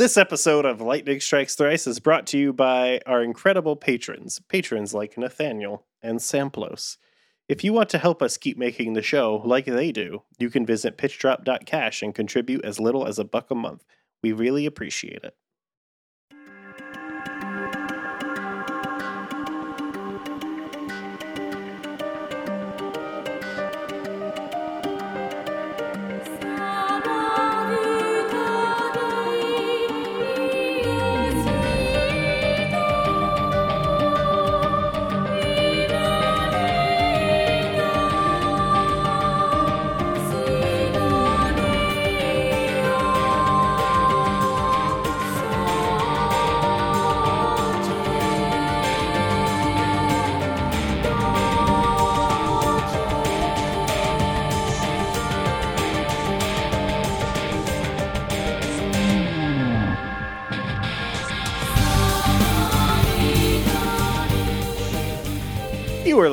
This episode of Lightning Strikes Thrice is brought to you by our incredible patrons, patrons like Nathaniel and Samplos. If you want to help us keep making the show like they do, you can visit pitchdrop.cash and contribute as little as a buck a month. We really appreciate it.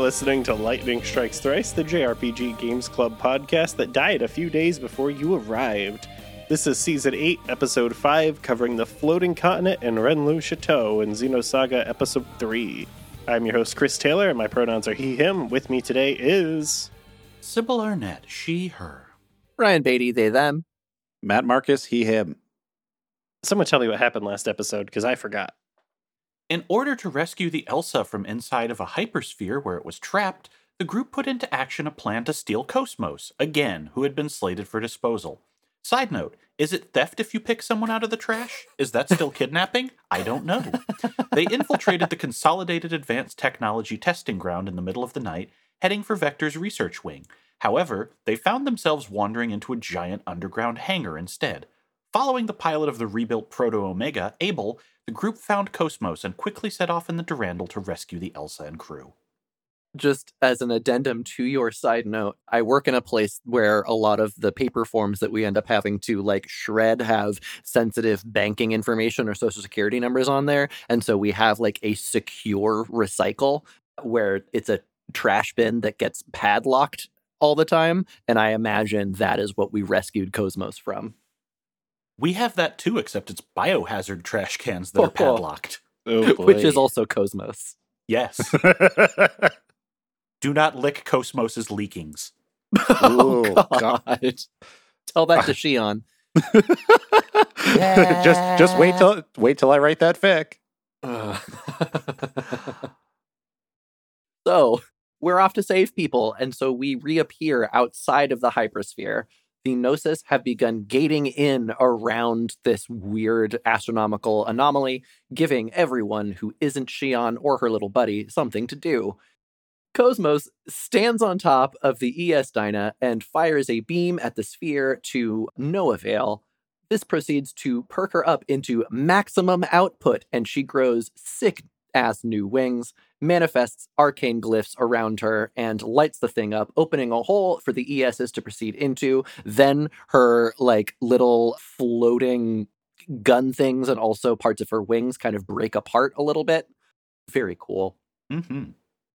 Listening to Lightning Strikes Thrice, the JRPG Games Club podcast that died a few days before you arrived. This is Season 8, Episode 5, covering the Floating Continent and Rennes-le-Chateau in Xenosaga Episode 3. I'm your host, Chris Taylor, and my pronouns are he, him. With me today is. Sybil Arnett, she, her. Ryan Beatty, they, them. Matt Marcus, he, him. Someone tell me what happened last episode, because I forgot. In order to rescue the Elsa from inside of a hypersphere where it was trapped, the group put into action a plan to steal Cosmos, again, who had been slated for disposal. Side note, is it theft if you pick someone out of the trash? Is that still kidnapping? I don't know. They infiltrated the Consolidated Advanced Technology Testing Ground in the middle of the night, heading for Vector's research wing. However, they found themselves wandering into a giant underground hangar instead. Following the pilot of the rebuilt Proto Omega, Abel, the group found Cosmos and quickly set off in the Durandal to rescue the Elsa and crew. Just as an addendum to your side note, I work in a place where a lot of the paper forms that we end up having to like shred have sensitive banking information or social security numbers on there. And so we have like a secure recycle where it's a trash bin that gets padlocked all the time. And I imagine that is what we rescued Cosmos from. We have that too, except it's biohazard trash cans that oh, are Oh. padlocked. Oh, Which is also Cosmos. Yes. Do not lick Cosmos's leakings. Oh, oh God. God. Tell that to Shion. just just wait till wait till I write that fic. so we're off to save people, and so we reappear outside of the hypersphere. The Gnosis have begun gating in around this weird astronomical anomaly, giving everyone who isn't Shion or her little buddy something to do. Cosmos stands on top of the ES Dyna and fires a beam at the sphere to no avail. This proceeds to perk her up into maximum output, and she grows sick ass new wings, manifests arcane glyphs around her, and lights the thing up, opening a hole for the ESs to proceed into. Then her like little floating gun things and also parts of her wings kind of break apart a little bit. Very cool. hmm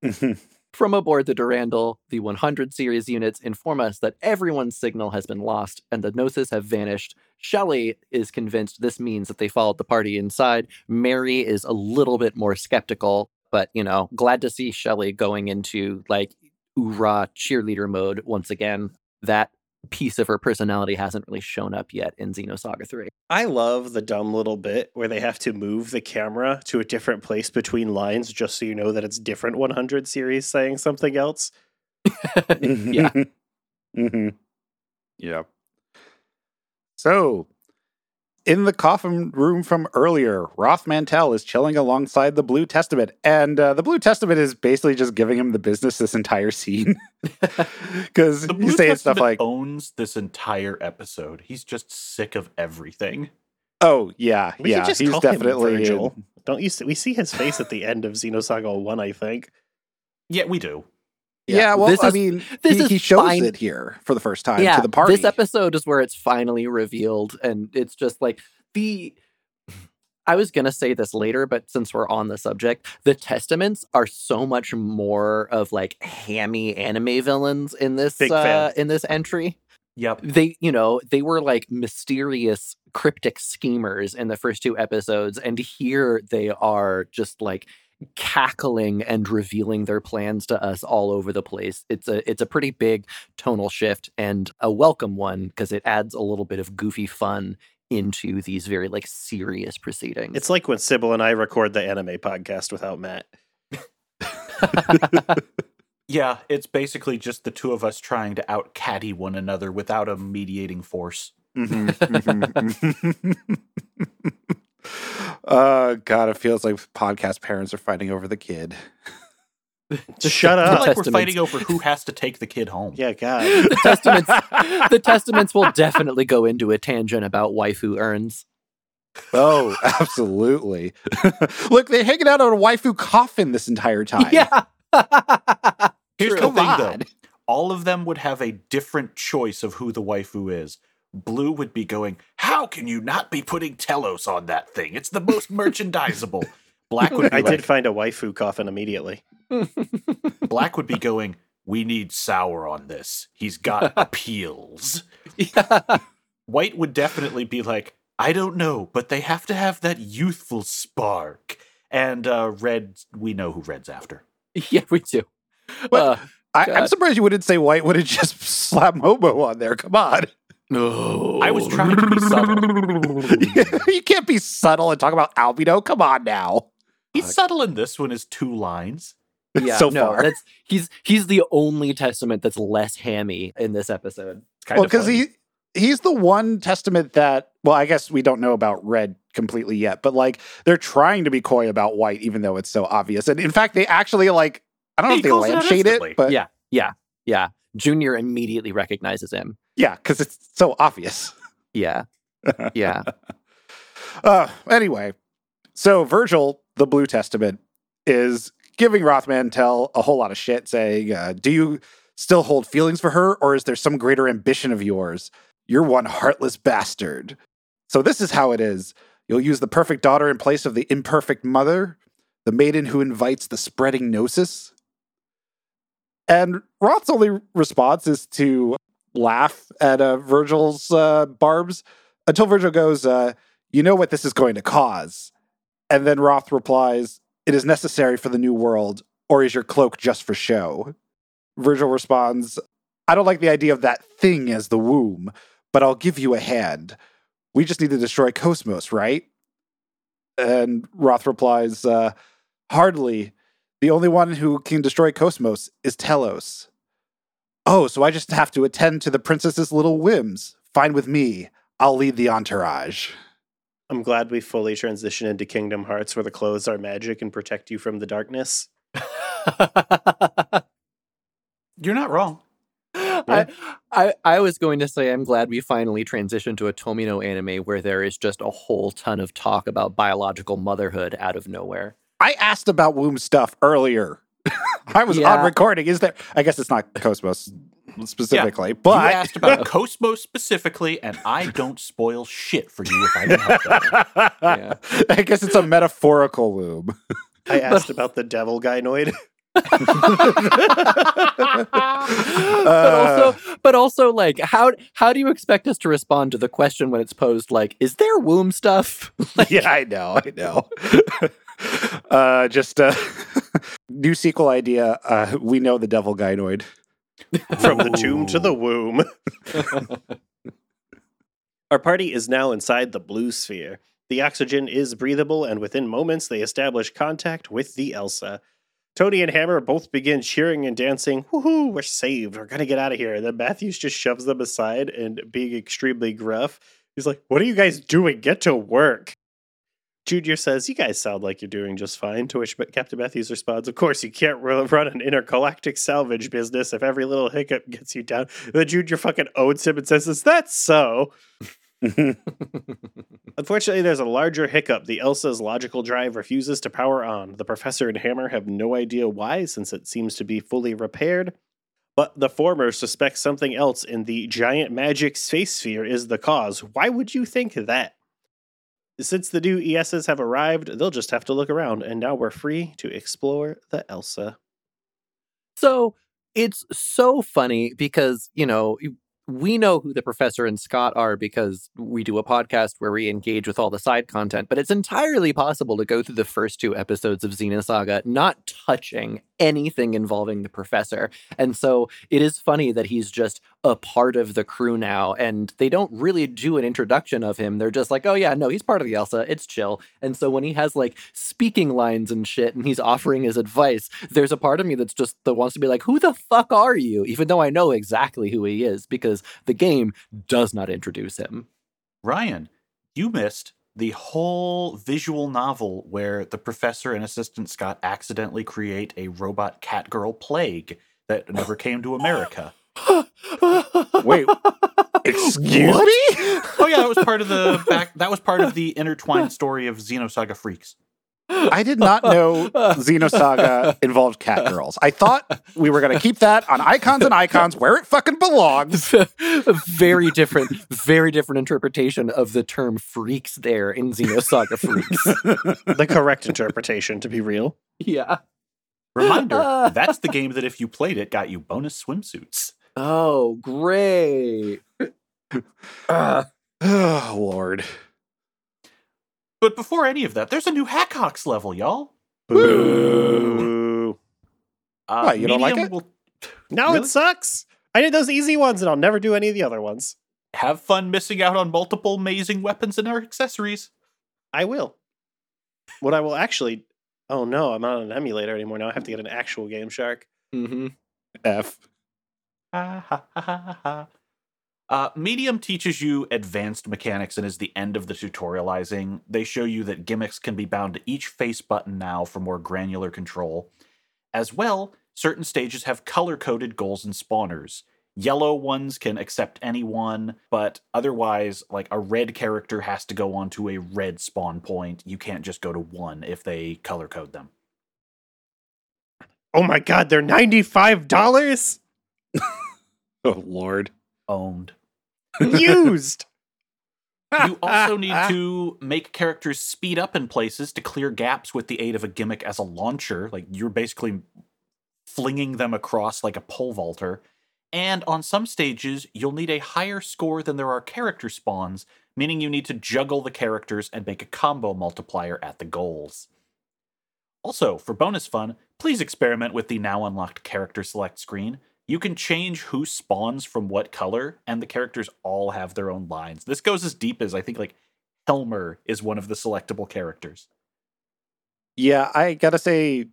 From aboard the Durandal, the 100 series units inform us that everyone's signal has been lost and the Gnosis have vanished. Shelley is convinced this means that they followed the party inside. Mary is a little bit more skeptical, but you know, glad to see Shelley going into like hoorah cheerleader mode once again. That piece of her personality hasn't really shown up yet in Xenosaga 3. I love the dumb little bit where they have to move the camera to a different place between lines just so you know that it's different 100 series saying something else. yeah. hmm Yep. So, in the coffin room from earlier, Roth Mantel is chilling alongside the Blue Testament, and uh, the Blue Testament is basically just giving him the business this entire scene because The Blue he's saying Testament stuff like, owns this entire episode. He's just sick of everything. "Oh yeah, We yeah, just he's definitely him Virgil. Don't you see, we see his face at the end of Xenosaga 1, I think. Yeah, we do. Yeah, well, This I is- mean, this he, is he shows fine. it here for the first time yeah, to the party. This episode is where it's finally revealed, and it's just like the. I was gonna say this later, but since we're on the subject, the testaments are so much more of like hammy anime villains in this uh, in this entry. Yep. they you know they were like mysterious cryptic schemers in the first two episodes and here they are just like cackling and revealing their plans to us all over the place it's a it's a pretty big tonal shift and a welcome one because it adds a little bit of goofy fun into these very like serious proceedings It's like when Sybil and I record the anime podcast without Matt. Yeah, it's basically just the two of us trying to out caddy one another without a mediating force. Mhm, mhm, mhm. uh, God, it feels like podcast parents are fighting over the kid. Shut up. like we're fighting over who has to take the kid home. Yeah, God. the testaments the testaments will definitely go into a tangent about waifu urns Oh, absolutely. Look, they're hanging out on a waifu coffin this entire time. yeah Here's the Come thing, though. All of them would have a different choice of who the waifu is. Blue would be going, How can you not be putting Telos on that thing? It's the most merchandisable. Black would be I like, did find a waifu coffin immediately. Black would be going, We need Sour on this. He's got appeals. yeah. White would definitely be like, I don't know, but they have to have that youthful spark. And uh, Red, we know who Red's after. Yeah, we do. What? Uh, I, I'm surprised you wouldn't say white would have just slapped Momo on there. Come on. No. I was trying to be subtle. you can't be subtle and talk about albedo. Come on now. He's subtle in this one is two lines. Yeah, so no, far. that's he's he's the only testament that's less hammy in this episode. It's kind well, because he he's the one testament that well, I guess we don't know about red completely yet, but like they're trying to be coy about white, even though it's so obvious. And in fact, they actually like I don't know He if they calls it lampshade it, but yeah, Yeah. Yeah, Junior immediately recognizes him. Yeah, because it's so obvious. Yeah, yeah. Uh, anyway, so Virgil, the Blue Testament, is giving Rothmantel a whole lot of shit, saying, uh, "Do you still hold feelings for her, or is there some greater ambition of yours? You're one heartless bastard." So this is how it is. You'll use the perfect daughter in place of the imperfect mother, the maiden who invites the spreading gnosis. And Roth's only response is to laugh at uh, Virgil's uh, barbs until Virgil goes, uh, You know what this is going to cause. And then Roth replies, It is necessary for the new world, or is your cloak just for show? Virgil responds, I don't like the idea of that thing as the womb, but I'll give you a hand. We just need to destroy Cosmos, right? And Roth replies, uh, Hardly. The only one who can destroy Cosmos is Telos. Oh, so I just have to attend to the princess's little whims. Fine with me. I'll lead the entourage. I'm glad we fully transitioned into Kingdom Hearts where the clothes are magic and protect you from the darkness. You're not wrong. I, I I was going to say I'm glad we finally transitioned to a Tomino anime where there is just a whole ton of talk about biological motherhood out of nowhere. I asked about womb stuff earlier. I was Yeah. on recording. Is there? I guess it's not Cosmos specifically, you but asked about Cosmos specifically, and I don't spoil shit for you if I can help that. Yeah. I guess it's a metaphorical womb. I asked about the devil gynoid. but Uh, also but also like how how do you expect us to respond to the question when it's posed like is there womb stuff? Like, yeah, I know, I know. uh, just uh, new sequel idea. Uh, we know the devil gynoid. From the tomb to the womb. Our party is now inside the blue sphere. The oxygen is breathable, and within moments they establish contact with the Elsa. Tony and Hammer both begin cheering and dancing. Woohoo, we're saved. We're going to get out of here. And then Matthews just shoves them aside and, being extremely gruff, he's like, What are you guys doing? Get to work. Junior says, You guys sound like you're doing just fine. To which Captain Matthews responds, Of course, you can't run an intergalactic salvage business if every little hiccup gets you down. The Junior fucking owns him and says, Is that so? Unfortunately, there's a larger hiccup. The Elsa's logical drive refuses to power on. The professor and Hammer have no idea why, since it seems to be fully repaired. But the former suspects something else, in the giant magic space sphere is the cause. Why would you think that? Since the new ESs have arrived, they'll just have to look around, and now we're free to explore the Elsa. So it's so funny because, you know, we know who the professor and Scott are because we do a podcast where we engage with all the side content, but it's entirely possible to go through the first two episodes of Xenosaga not touching anything involving the professor. And so it is funny that he's just a part of the crew now and they don't really do an introduction of him. They're just like, "Oh yeah, no, he's part of the Elsa. It's chill." And so when he has like speaking lines and shit and he's offering his advice, there's a part of me that's just that wants to be like, "Who the fuck are you?" even though I know exactly who he is because the game does not introduce him. Ryan, you missed the whole visual novel where the professor and assistant Scott accidentally create a robot cat girl plague that never came to America. Wait, excuse What? me? Oh yeah, that was part of the back that was part of the intertwined story of Xenosaga Freaks. I did not know Xenosaga involved cat girls. I thought we were going to keep that on icons and icons where it fucking belongs. a very different, very different interpretation of the term freaks there in Xenosaga Freaks. the correct interpretation, to be real. yeah. Reminder, that's the game that if you played it got you bonus swimsuits. Oh, great. Uh, oh, Lord. But before any of that, there's a new Hakox level, y'all. Boo. Uh, What, you don't like it? Will No, Really? it sucks. I did those easy ones and I'll never do any of the other ones. have fun missing out on multiple amazing weapons and accessories. I will. What I will actually. Oh no, I'm not on an emulator anymore. Now I have to get an actual Game Shark. mhm. F. Ha, ha, ha, ha, ha. Uh, Medium teaches you advanced mechanics and is the end of the tutorializing. They show you that gimmicks can be bound to each face button now for more granular control. As well, certain stages have color coded goals and spawners. Yellow ones can accept anyone, but otherwise, like a red character has to go onto a red spawn point. You can't just go to one if they color code them. Oh my god, they're $95 Oh, Lord. Owned. Used. You also need to make characters speed up in places to clear gaps with the aid of a gimmick as a launcher. Like you're basically flinging them across like a pole vaulter. And on some stages, you'll need a higher score than there are character spawns, meaning you need to juggle the characters and make a combo multiplier at the goals. Also, for bonus fun, please experiment with the now unlocked character select screen. You can change who spawns from what color, and the characters all have their own lines. This goes as deep as I think like Helmer is one of the selectable characters. Yeah, I gotta say,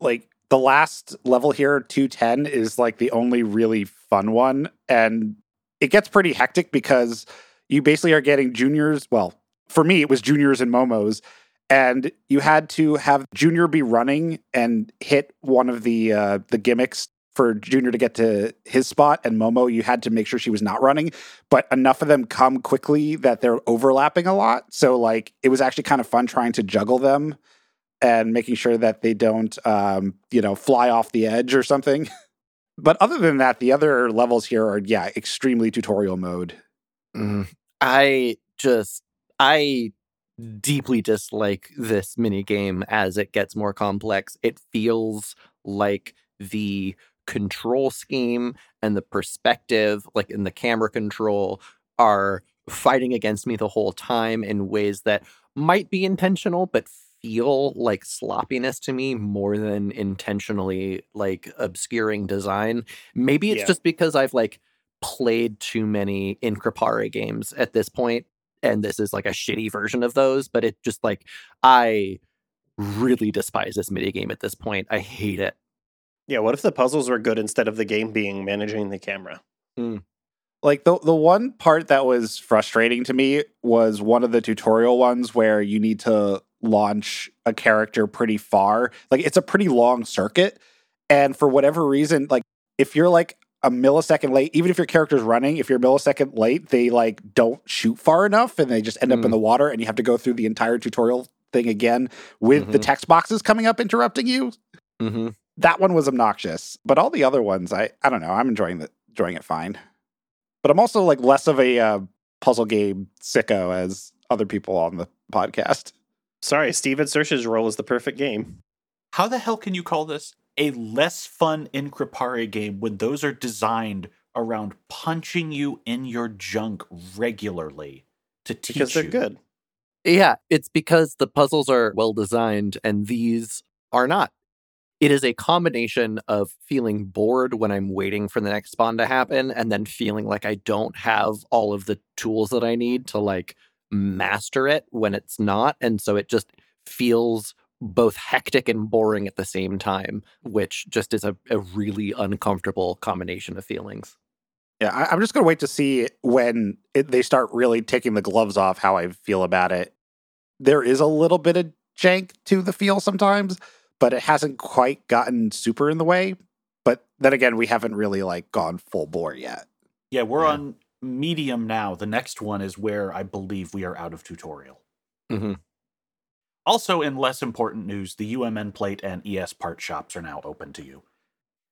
like, the last level here, 210, is like the only really fun one. And it gets pretty hectic because you basically are getting juniors. Well, for me, it was juniors and momos. And you had to have Junior be running and hit one of the uh, the gimmicks for Junior to get to his spot, and Momo, you had to make sure she was not running. But enough of them come quickly that they're overlapping a lot. So like it was actually kind of fun trying to juggle them and making sure that they don't um, you know, fly off the edge or something. but other than that, the other levels here are yeah, extremely tutorial mode. Mm. I just I deeply dislike this mini game as it gets more complex. It feels like the control scheme and the perspective, like in the camera control, are fighting against me the whole time in ways that might be intentional, but feel like sloppiness to me more than intentionally like obscuring design. Maybe it's Yeah. just because I've like played too many Increpare games at this point, and this is like a shitty version of those, but it just like I really despise this mini game at this point. I hate it. Yeah, what if the puzzles were good instead of the game being managing the camera? Like the the one part that was frustrating to me was one of the tutorial ones where you need to launch a character pretty far. Like it's a pretty long circuit and for whatever reason like if you're like a millisecond late, even if your character's running, if you're a millisecond late, they like don't shoot far enough and they just end up in Mm. the water and you have to go through the entire tutorial thing again with the Mhm. text boxes coming up interrupting you. Mm-hmm. That one was obnoxious, but all the other ones, I I don't know. I'm enjoying the enjoying it fine. But I'm also like less of a uh, puzzle game sicko as other people on the podcast. Sorry, Stephen's Sausage Roll is the perfect game. How the hell can you call this a less fun Increpare game when those are designed around punching you in your junk regularly to teach you? because they're you. good. Yeah, it's because the puzzles are well designed and these are not. It is a combination of feeling bored when I'm waiting for the next spawn to happen and then feeling like I don't have all of the tools that I need to like master it when it's not. And so it just feels both hectic and boring at the same time, which just is a, a really uncomfortable combination of feelings. Yeah, I, I'm just going to wait to see when it, they start really taking the gloves off how I feel about it. There is a little bit of jank to the feel sometimes, but it hasn't quite gotten super in the way. But then again, we haven't really like gone full bore yet. Yeah, we're Yeah. on medium now. The next one is where I believe we are out of tutorial. Mm-hmm. Also, in less important news, the UMN plate and ES part shops are now open to you.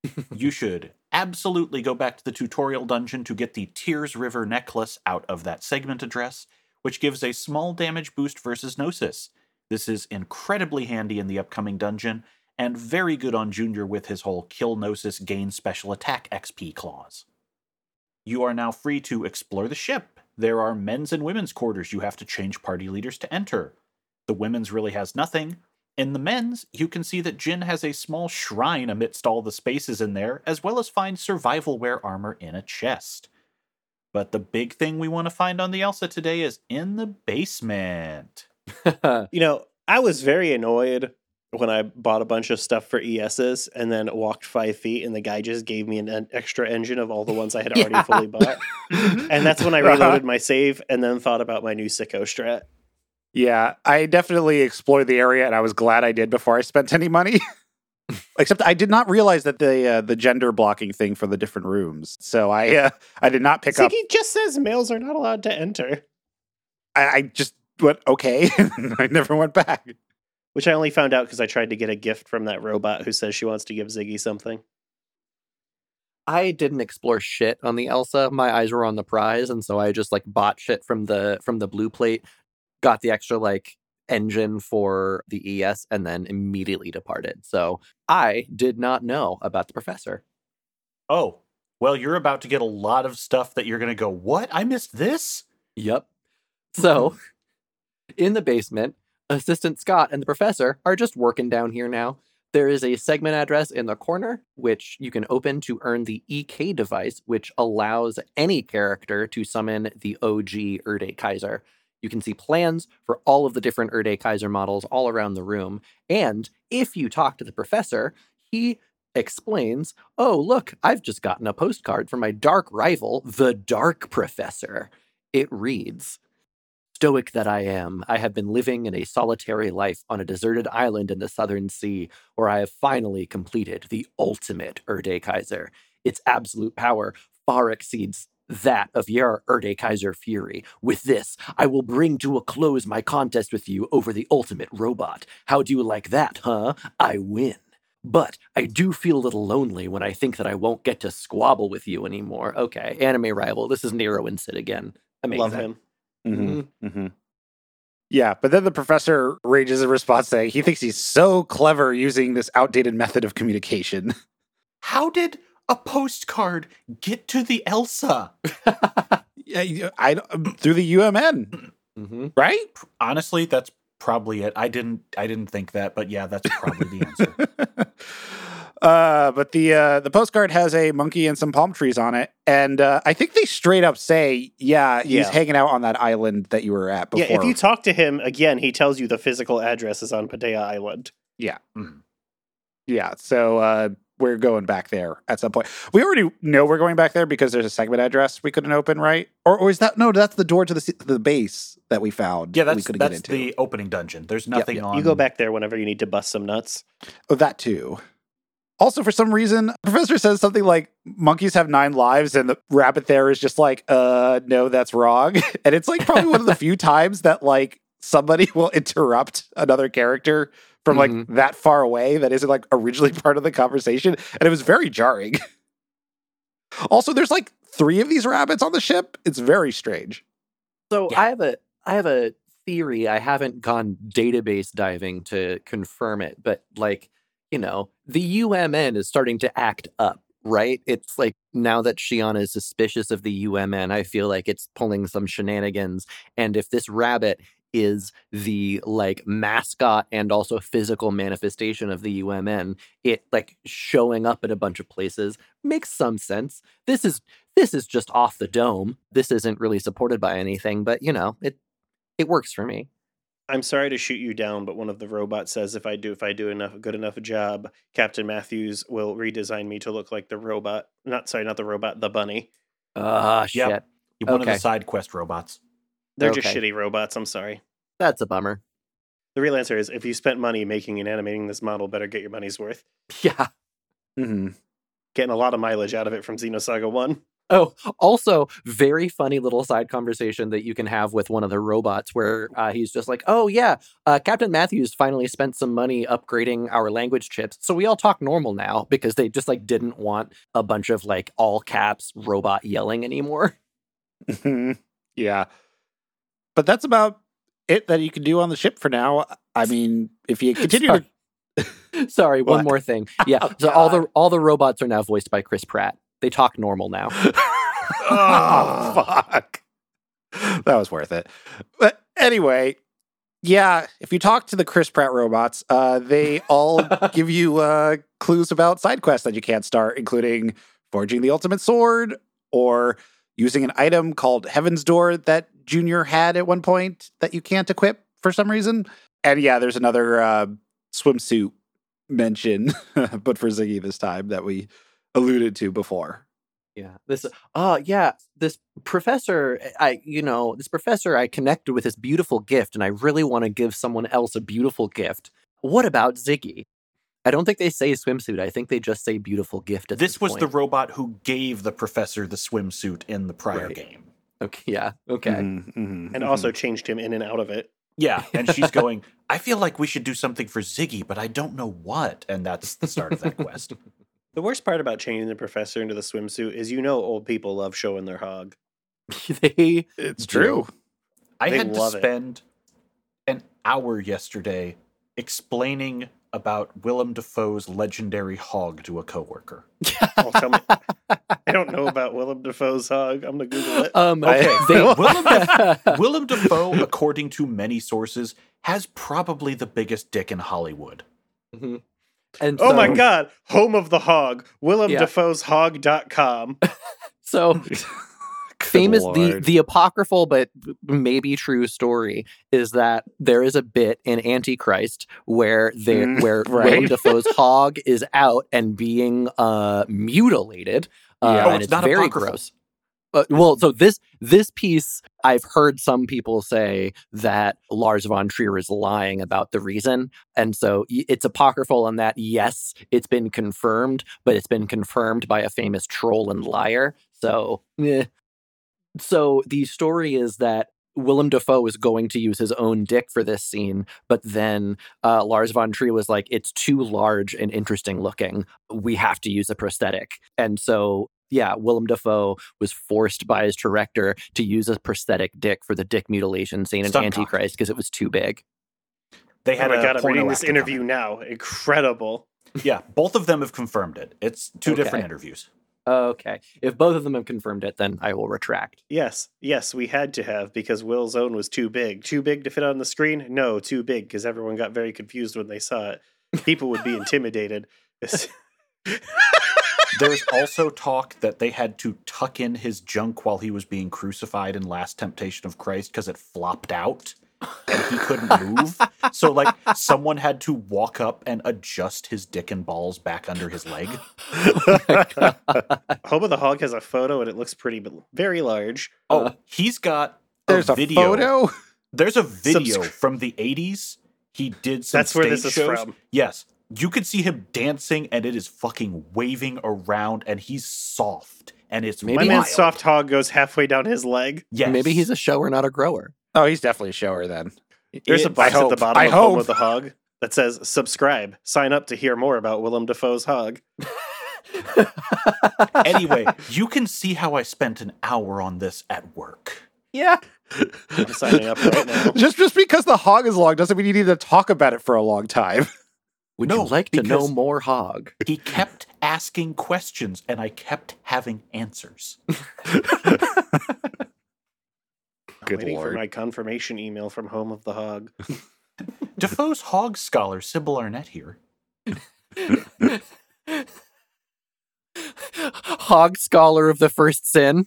you should absolutely go back to the tutorial dungeon to get the Tears River necklace out of that segment address, which gives a small damage boost versus Gnosis. This is incredibly handy in the upcoming dungeon, and very good on Junior with his whole Kill Gnosis gain special attack XP clause. You are now free to explore the ship. There are men's and women's quarters you have to change party leaders to enter. The women's really has nothing. In the men's, you can see that Jin has a small shrine amidst all the spaces in there, as well as find survival wear armor in a chest. But the big thing we want to find on the Elsa today is in the basement. You know, I was very annoyed when I bought a bunch of stuff for ESs and then walked five feet and the guy just gave me an, an extra engine of all the ones I had already Yeah. fully bought. And that's when I reloaded my save and then thought about my new sicko strat. Yeah, I definitely explored the area, and I was glad I did before I spent any money. Except I did not realize that the uh, the gender blocking thing for the different rooms. So I uh, I did not pick up. He just says males are not allowed to enter, I, I just went okay. I never went back. which I only found out because I tried to get a gift from that robot who says she wants to give Ziggy something. I didn't explore shit on the Elsa. My eyes were on the prize, and so I just like bought shit from the from the blue plate, got the extra like engine for the ES, and then immediately departed. So I did not know about the professor. Oh, well, you're about to get a lot of stuff that you're going to go, What? I missed this? Yep. So in the basement, Assistant Scott and the professor are just working down here now. There is a segment address in the corner, which you can open to earn the EK device, which allows any character to summon the OG Erde Kaiser. You can see plans for all of the different Erde Kaiser models all around the room. And if you talk to the professor, he explains, Oh, look, I've just gotten a postcard from my dark rival, the Dark Professor. It reads, Stoic that I am, I have been living in a solitary life on a deserted island in the southern sea, where I have finally completed the ultimate Erde Kaiser. Its absolute power far exceeds that of your Erde Kaiser Fury. With this, I will bring to a close my contest with you over the ultimate robot. How do you like that, huh? I win. But I do feel a little lonely when I think that I won't get to squabble with you anymore. Okay, anime rival. This is Nero and Sid again. Amazing. Love him. Mm-hmm. Mm-hmm. Yeah, but then the professor rages in response saying he thinks he's so clever using this outdated method of communication. How did a postcard get to the Elsa? yeah, I through the UMN, hmm right? Honestly, that's probably it. I didn't I didn't think that, but yeah, that's probably the answer. uh, but the uh, the postcard has a monkey and some palm trees on it, and uh, I think they straight up say, "Yeah, he's Yeah. hanging out on that island that you were at before." Yeah, if you talk to him again, he tells you the physical address is on Padea Island. Mhm. yeah, so uh, we're going back there at some point. We already know we're going back there because there's a segment address we couldn't open, right? Or, or is that no? That's the door to the the base that we found. Yeah, we that's couldn't that's get into. the opening dungeon. There's nothing yeah. on You go back there whenever you need to bust some nuts. Oh, that too. Also, for some reason, Professor says something like monkeys have nine lives, and the rabbit there is just like, uh, no, that's wrong. And it's like probably one of the few times that like somebody will interrupt another character from like Mhm. that far away that isn't like originally part of the conversation. And it was very jarring. also, there's like three of these rabbits on the ship. It's very strange. So Yeah. I have a I have a theory. I haven't gone database diving to confirm it, but like you know, the UMN is starting to act up. right? It's like now that Shion is suspicious of the UMN, I feel like it's pulling some shenanigans. And if this rabbit is the like mascot and also physical manifestation of the UMN, it like showing up at a bunch of places makes some sense. This is this is just off the dome. This isn't really supported by anything, but you know, it it works for me. I'm sorry to shoot you down, but one of the robots says if I do if I do enough good enough job, Captain Matthews will redesign me to look like the robot. Not sorry, not the robot, the bunny. Ah, shit. Yep. You're one of the side quest robots. They're just shitty robots. I'm sorry. That's a bummer. The real answer is if you spent money making and animating this model, better get your money's worth. Yeah. hmm Getting a lot of mileage out of it from Xenosaga 1. Oh, also, very funny little side conversation that you can have with one of the robots where uh, he's just like, oh, yeah, uh, Captain Matthews finally spent some money upgrading our language chips. So we all talk normal now because they just like didn't want a bunch of like all caps robot yelling anymore. Mhm. yeah. But that's about it that you can do on the ship for now. I mean, if you continue Sorry. to Sorry, one What? more thing. Yeah, Oh, so all the all the robots are now voiced by Chris Pratt. They talk normal now. oh, fuck. That was worth it. But anyway, yeah, if you talk to the Chris Pratt robots, uh, they all give you uh, clues about side quests that you can't start, including forging the ultimate sword or using an item called Heaven's Door that Junior had at one point that you can't equip for some reason. And yeah, there's another uh, swimsuit mention, but for Ziggy this time that we alluded to before. Yeah. This uh yeah, this professor I you know, this professor I connected with this beautiful gift and I really want to give someone else a beautiful gift. What about Ziggy? I don't think they say swimsuit. I think they just say beautiful gift at this, This was the robot who gave the professor the swimsuit in the prior Right. game. Okay, yeah. Okay. Mhm, mhm, And also changed him in and out of it. Yeah, and she's going, I feel like we should do something for Ziggy, but I don't know what. And that's the start of that quest. The worst part about changing the professor into the swimsuit is you know old people love showing their hog. they it's do. true. I They had to love it. spend an hour yesterday explaining about Willem Dafoe's legendary hog to a coworker. Oh, tell me. I don't know about Willem Dafoe's hog. I'm gonna Google it. um Okay, they Willem, Daf- Willem Dafoe, according to many sources, has probably the biggest dick in Hollywood. Mhm. And oh my god, home of the hog. Willem Yeah. Dafoe's hog.com. So famous the Lord. the apocryphal but maybe true story is that there is a bit in Antichrist where there Mm, where right. Willem Dafoe's hog is out and being uh mutilated. Uh, Yeah. Oh, and it's it's, not very apocryphal. gross. Uh, well, so this this piece, I've heard some people say that Lars von Trier is lying about the reason, and so it's apocryphal in that yes, it's been confirmed, but it's been confirmed by a famous troll and liar. So, eh. so the story is that Willem Dafoe is going to use his own dick for this scene, but then uh, Lars von Trier was like, "It's too large and interesting looking. We have to use a prosthetic." And so, yeah, Willem Dafoe was forced by his director to use a prosthetic dick for the dick mutilation scene in Antichrist because it was too big. They Oh had my a god, I'm reading this interview now. Incredible. Yeah, both of them have confirmed it. It's two Okay. different interviews. Okay, if both of them have confirmed it, then I will retract. Yes, yes, we had to have because Will's own was too big. Too big to fit on the screen? No, too big because everyone got very confused when they saw it. People would be intimidated. There's also talk that they had to tuck in his junk while he was being crucified in Last Temptation of Christ because it flopped out and he couldn't move. so, like, someone had to walk up and adjust his dick and balls back under his leg. Home of the Hog has a photo and it looks pretty, but very large. Oh, Uh, he's got There's a video. photo. There's a video Subscri- from the 80s. He did some That's where stage this is shows. from. Yes. You can see him dancing and it is fucking waving around and he's soft and it's Maybe My wild. man's soft hog goes halfway down his leg. Yes. Maybe he's a shower, not a grower. Oh, he's definitely a shower then. There's a box at the bottom I of Home hope. of the Hog that says subscribe. Sign up to hear more about Willem Dafoe's hog. anyway, you can see how I spent an hour on this at work. Yeah. I'm signing up right now. just just because the hog is long doesn't mean you need to talk about it for a long time. Would No, you like to know more hog? He kept asking questions and I kept having answers. Good Waiting lord. for my confirmation email from Home of the Hog. Dafoe's hog scholar, Sybil Arnett here. Hog scholar of the first sin.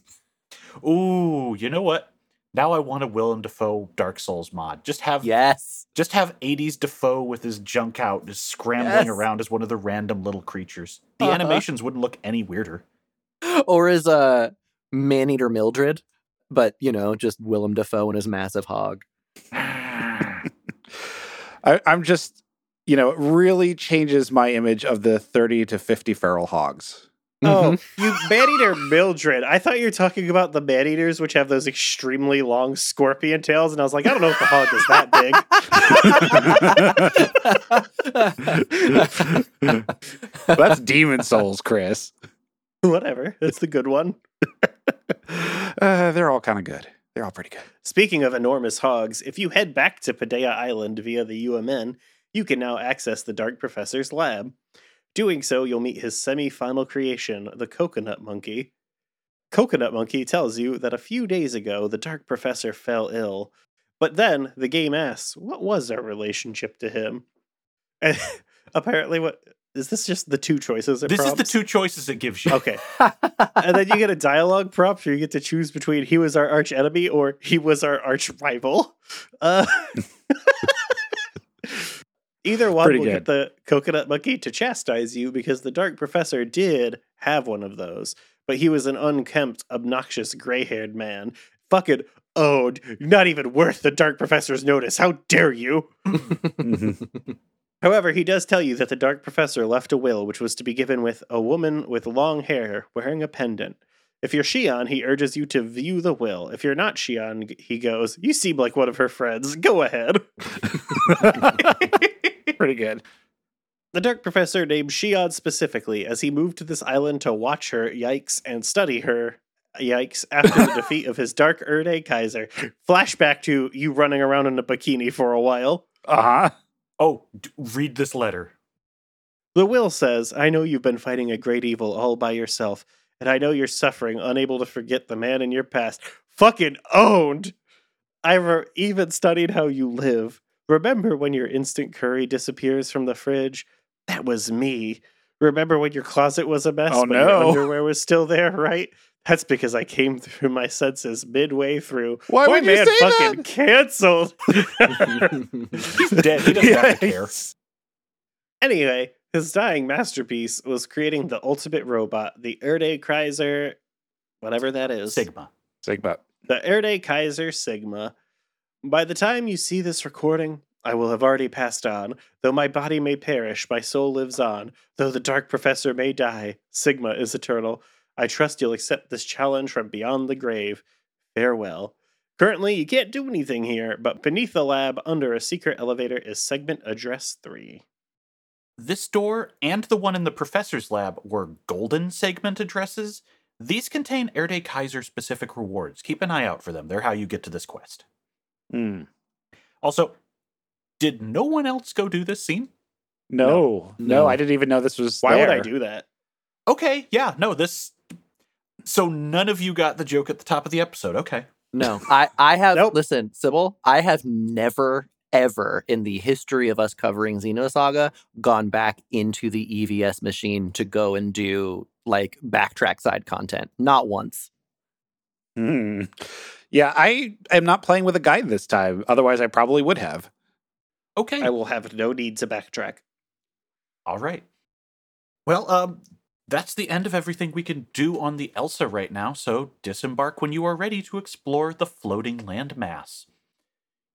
Ooh, you know what? Now I want a Willem Dafoe Dark Souls mod. Just have Yes. just have 80s Dafoe with his junk out, just scrambling Yes. around as one of the random little creatures. The Uh-huh. animations wouldn't look any weirder. Or as a uh, Maneater Mildred, but you know, just Willem Dafoe and his massive hog. I, I'm just, you know, it really changes my image of the 30 to 50 feral hogs. Oh, you man-eater Mildred. I thought you were talking about the man-eaters, which have those extremely long scorpion tails, and I was like, I don't know if the hog is that big. That's demon souls, Chris. Whatever. That's the good one. Uh, they're all kind of good. They're all pretty good. Speaking of enormous hogs, if you head back to Padea Island via the UMN, you can now access the Dark Professor's lab. Doing so, you'll meet his semi final creation, the Coconut Monkey. Coconut Monkey tells you that a few days ago the Dark Professor fell ill, but then the game asks, what was our relationship to him? And apparently, what is this just the two choices? It This is the two choices it gives you. Okay. and then you get a dialogue prompt where you get to choose between he was our arch enemy or he was our arch rival. Uh, either one Pretty will good. get the coconut monkey to chastise you because the dark professor did have one of those, but he was an unkempt, obnoxious, gray haired man. Fucking owned. Oh, not even worth the dark professor's notice. How dare you? However, he does tell you that the Dark Professor left a will which was to be given with a woman with long hair wearing a pendant. If you're Shion, he urges you to view the will. If you're not Shion, he goes, You seem like one of her friends. Go ahead. pretty good. The Dark Professor named Shion specifically as he moved to this island to watch her, yikes, and study her, yikes, after the defeat of his Dark Erde Kaiser. Flashback to you running around in a bikini for a while. Uh huh. Oh, d- read this letter. The will says, I know you've been fighting a great evil all by yourself, and I know you're suffering, unable to forget the man in your past. Fucking owned! I've even studied how you live. Remember when your instant curry disappears from the fridge? That was me. Remember when your closet was a mess, Oh, but your underwear was still there, right? That's because I came through my senses midway through. Why My would you man say fucking that? canceled. He's dead. He doesn't have to care. Anyway, his dying masterpiece was creating the ultimate robot, the Erde Kaiser, whatever that is. Sigma. Sigma. The Erde Kaiser Sigma. By the time you see this recording, I will have already passed on. Though my body may perish, my soul lives on. Though the Dark Professor may die, Sigma is eternal. I trust you'll accept this challenge from beyond the grave. Farewell. Currently, you can't do anything here, but beneath the lab, under a secret elevator, is segment address 3. This door and the one in the professor's lab were golden segment addresses. These contain Erde Kaiser specific rewards. Keep an eye out for them. They're how you get to this quest. Hmm. Also, did no one else go do this scene? No, no, No. I didn't even know this was. Why would I do that? Okay, yeah, no, this. So none of you got the joke at the top of the episode. Okay. No, I I have Nope. listen, Sybil. I have never ever in the history of us covering Xenosaga gone back into the EVS machine to go and do like backtrack side content. Not once. Hmm. Yeah, I am not playing with a guide this time. Otherwise, I probably would have. Okay. I will have no need to backtrack. All right. Well, um, that's the end of everything we can do on the Elsa right now, so disembark when you are ready to explore the floating land mass.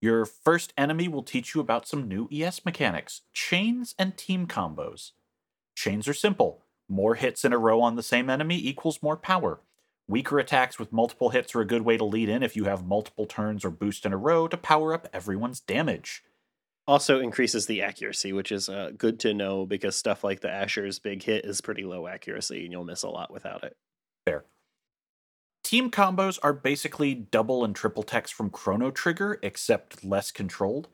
Your first enemy will teach you about some new ES mechanics chains and team combos. Chains are simple more hits in a row on the same enemy equals more power. Weaker attacks with multiple hits are a good way to lead in if you have multiple turns or boost in a row to power up everyone's damage. Also increases the accuracy, which is uh, good to know because stuff like the Asher's big hit is pretty low accuracy and you'll miss a lot without it. Fair. Team combos are basically double and triple techs from Chrono Trigger, except less controlled.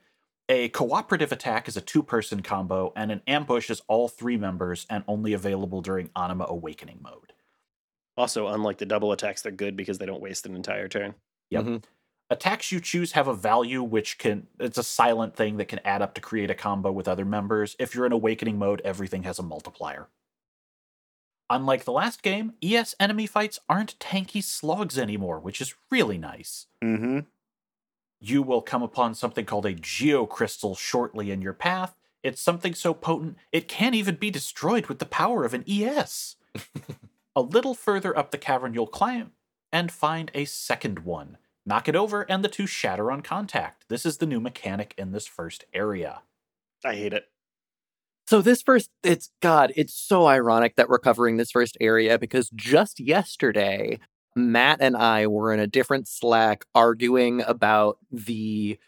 A cooperative attack is a two person combo, and an ambush is all three members and only available during Anima Awakening mode. Also, unlike the double attacks, they're good because they don't waste an entire turn. Yep. Mhm. Attacks you choose have a value which can, it's a silent thing that can add up to create a combo with other members. If you're in Awakening mode, everything has a multiplier. Unlike the last game, ES enemy fights aren't tanky slogs anymore, which is really nice. hmm you will come upon something called a geocrystal shortly in your path. It's something so potent it can't even be destroyed with the power of an ES. a little further up the cavern, you'll climb and find a second one. Knock it over, and the two shatter on contact. This is the new mechanic in this first area. I hate it. So this first, it's God, it's so ironic that we're covering this first area because just yesterday, Matt and I were in a different Slack arguing about the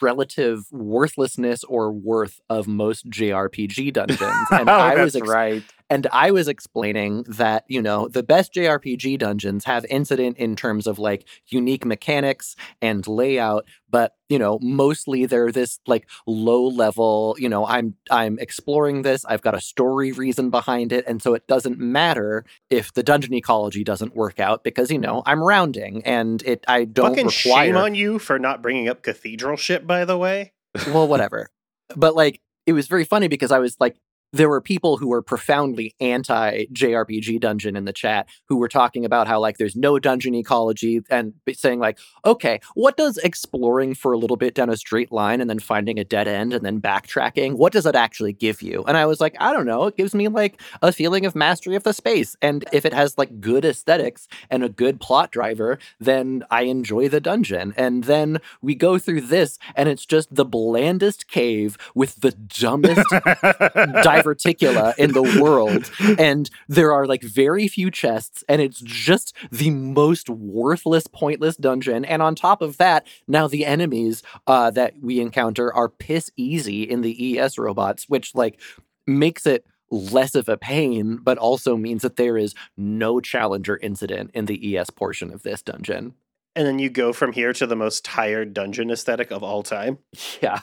relative worthlessness or worth of most JRPG dungeons, and oh, I that's was ex- right. And I was explaining that, you know, the best JRPG dungeons have incident in terms of like unique mechanics and layout, but, you know, mostly they're this like low level, you know, I'm I'm exploring this, I've got a story reason behind it, and so it doesn't matter if the dungeon ecology doesn't work out because, you know, I'm rounding and it I don't Fucking require shame on you for not bringing up cathedral shit, by the way. well, whatever. But like, it was very funny because I was like, there were people who were profoundly anti JRPG dungeon in the chat who were talking about how like there's no dungeon ecology and saying like, okay, what does exploring for a little bit down a straight line and then finding a dead end and then backtracking, what does it actually give you? And I was like, I don't know. It gives me like a feeling of mastery of the space. And if it has like good aesthetics and a good plot driver, then I enjoy the dungeon. And then we go through this and it's just the blandest cave with the dumbest diverticula in the world and there are like very few chests and it's just the most worthless pointless dungeon. And on top of that now the enemies uh, that we encounter are piss easy in the es robots which like makes it less of a pain but also means that there is no challenger incident in the es portion of this dungeon. And then you go from here to the most tired dungeon aesthetic of all time. yeah.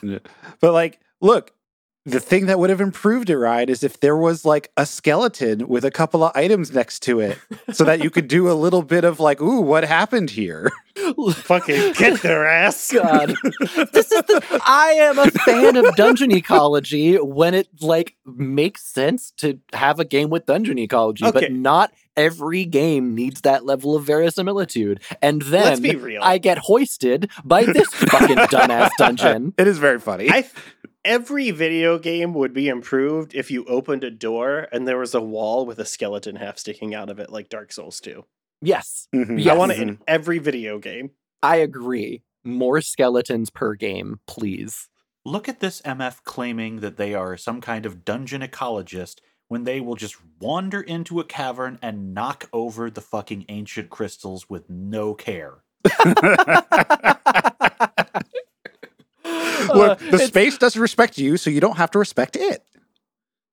But like, look, the thing that would have improved it, right, is if there was like a skeleton with a couple of items next to it, so that you could do a little bit of like, ooh, what happened here? Fucking get their ass. God. this is the I am a fan of dungeon ecology when it like makes sense to have a game with dungeon ecology, Okay. but not every game needs that level of verisimilitude. And then Let's be real. I get hoisted by this fucking dumbass dungeon. It is very funny. I th- every video game would be improved if you opened a door and there was a wall with a skeleton half sticking out of it, like Dark Souls 2. Yes, Mhm. Yes. I want it in every video game. I agree. More skeletons per game, please. Look at this MF claiming that they are some kind of dungeon ecologist when they will just wander into a cavern and knock over the fucking ancient crystals with no care. Look, the it's- space doesn't respect you, so you don't have to respect it.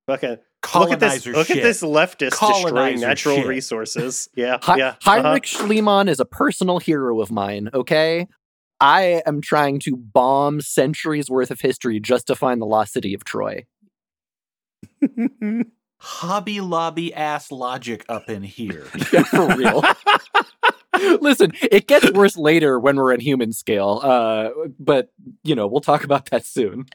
Fucking look at Colonizer this! Look at this leftist destroying natural shit. resources. Yeah, Hi- yeah. Heinrich uh-huh. Schliemann is a personal hero of mine, okay? I am trying to bomb centuries worth of history just to find the lost city of Troy. Hobby Lobby ass logic up in here. Yeah, for real. Listen, it gets worse later when we're in human scale, uh, but, you know, we'll talk about that soon.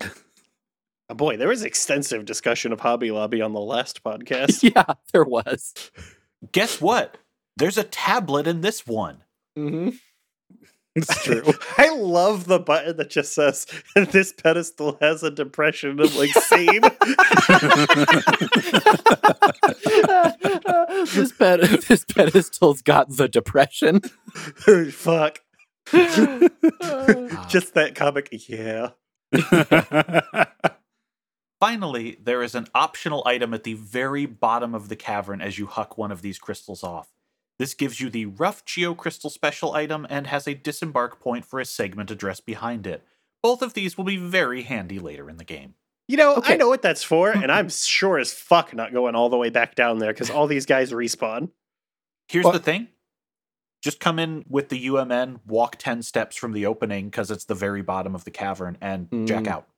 Oh, boy, there was extensive discussion of Hobby Lobby on the last podcast. yeah, there was. Guess what? There's a tablet in this one. hmm It's true. I love the button that just says this pedestal has a depression. I'm like, same. this, ped- this pedestal's got the depression. Fuck. Just that comic. Yeah. Finally, there is an optional item at the very bottom of the cavern as you huck one of these crystals off. This gives you the rough geocrystal special item and has a disembark point for a segment address behind it. Both of these will be very handy later in the game. You know, I know what that's for, and I'm sure as fuck not going all the way back down there because all these guys respawn. Here's What- the thing just come in with the UMN, walk 10 steps from the opening because it's the very bottom of the cavern, and jack Mm. out.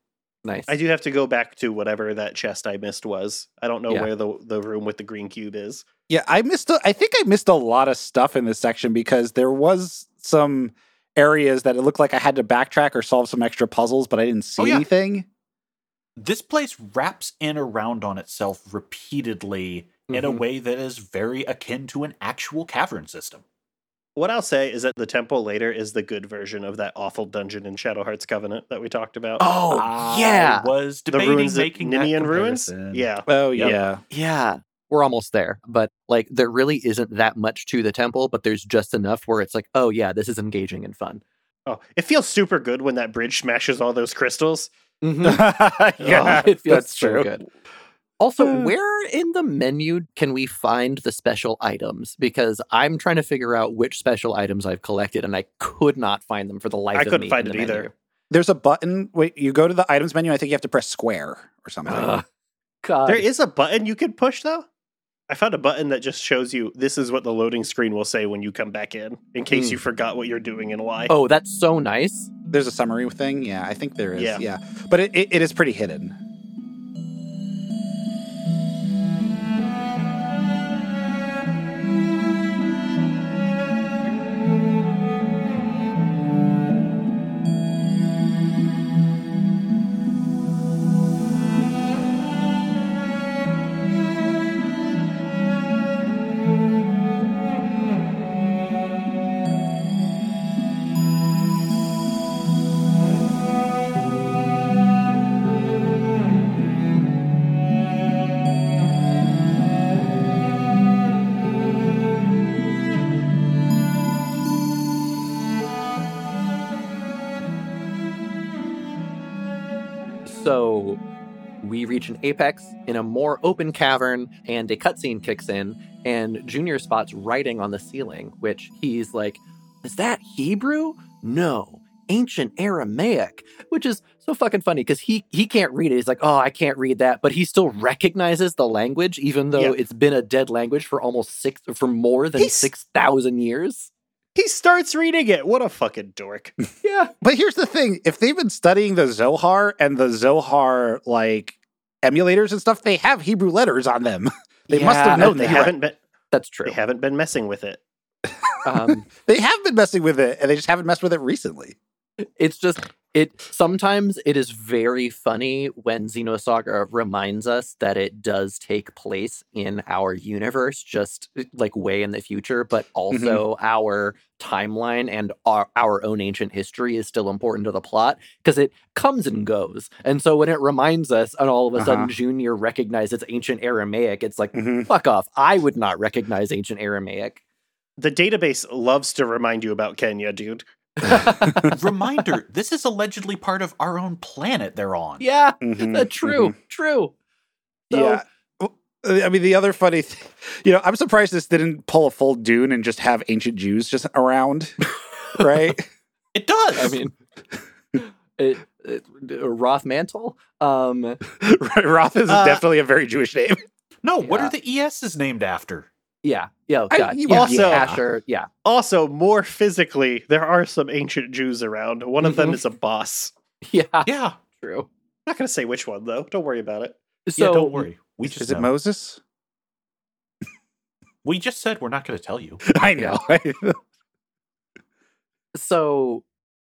Nice. I do have to go back to whatever that chest I missed was. I don't know Yeah. where the the room with the green cube is. Yeah, I missed. A, I think I missed a lot of stuff in this section because there was some areas that it looked like I had to backtrack or solve some extra puzzles, but I didn't see Oh, yeah. anything. This place wraps in around on itself repeatedly in a Mhm. way that is very akin to an actual cavern system. What I'll say is that the temple later is the good version of that awful dungeon in Shadow Hearts Covenant that we talked about. Oh, I yeah. was the debating ruins, making that Ninian ruins. comparison. Yeah, Oh Yep. yeah, Yeah. We're almost there. But like there really isn't that much to the temple, but there's just enough where it's like, oh yeah, this is engaging and fun. Oh, it feels super good when that bridge smashes all those crystals. Mm-hmm. yeah, it feels that's so true. good. Also, Uh. where in the menu can we find the special items? Because I'm trying to figure out which special items I've collected, and I could not find them for the life I of me. I couldn't find in it the either. menu. There's a button. Wait, you go to the items menu. I think you have to press square or something. Ugh. God, There is a button you could push though. I found a button that just shows you this is what the loading screen will say when you come back in, in case Hmm. you forgot what you're doing and why. oh, that's so nice. There's a summary thing. Yeah, I think there is. Yeah. Yeah, but it, it, it is pretty hidden. Apex in a more open cavern, and a cutscene kicks in, and Junior spots writing on the ceiling, which he's like, Is that Hebrew? No. Ancient Aramaic, which is so fucking funny because he he can't read it. He's like, oh, I can't read that, but he still recognizes the language, even though Yeah. it's been a dead language for almost six for more than He's- six thousand years. He starts reading it. What a fucking dork. Yeah, But here's the thing: if they've been studying the Zohar and the Zohar like emulators and stuff, they have Hebrew letters on them. They must have known they that. haven't been that's true. they haven't been messing with it. Um, They have been messing with it, and they just haven't messed with it recently. it's just it sometimes it is very funny when xenosaga reminds us that it does take place in our universe just like way in the future but also our timeline and our, our own ancient history is still important to the plot because it comes and goes and so when it reminds us and all of a sudden Uh-huh. junior recognizes ancient aramaic it's like Mhm. fuck off i would not recognize ancient aramaic The database loves to remind you about Kenya, dude. Reminder: This is allegedly part of our own planet they're on. yeah Mhm, uh, true mhm. true So- yeah. Uh, I mean, the other funny, th- you know, I'm surprised this didn't pull a full Dune and just have ancient Jews just around, right? It does. I mean, it, it, Roth Mantle. Um. Roth is Uh, definitely a very Jewish name. no. What are the ESs named after? Yeah, yeah, I- God, you yeah, also- Asher, yeah, Also, more physically, there are some ancient Jews around. One of them Mhm. is a boss. yeah, Yeah. true. I'm not going to say which one, though. Don't worry about it. So yeah. Don't worry. We just Is it. Moses? we just said we're not going to tell you. I know. so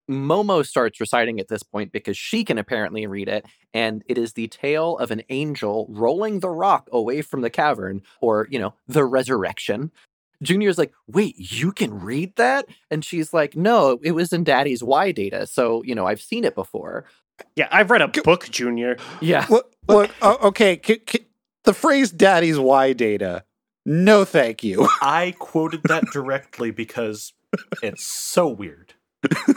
Momo starts reciting at this point because she can apparently read it, and it is the tale of an angel rolling the rock away from the cavern, or you know, the resurrection. Junior's like, wait, you can read that? And she's like, no, it was in Daddy's Y data, so you know, I've seen it before. Yeah, I've read a book, Junior. Yeah, look, look uh, okay. c- c- the phrase "daddy's Y data." No, thank you. I quoted that directly because it's so weird.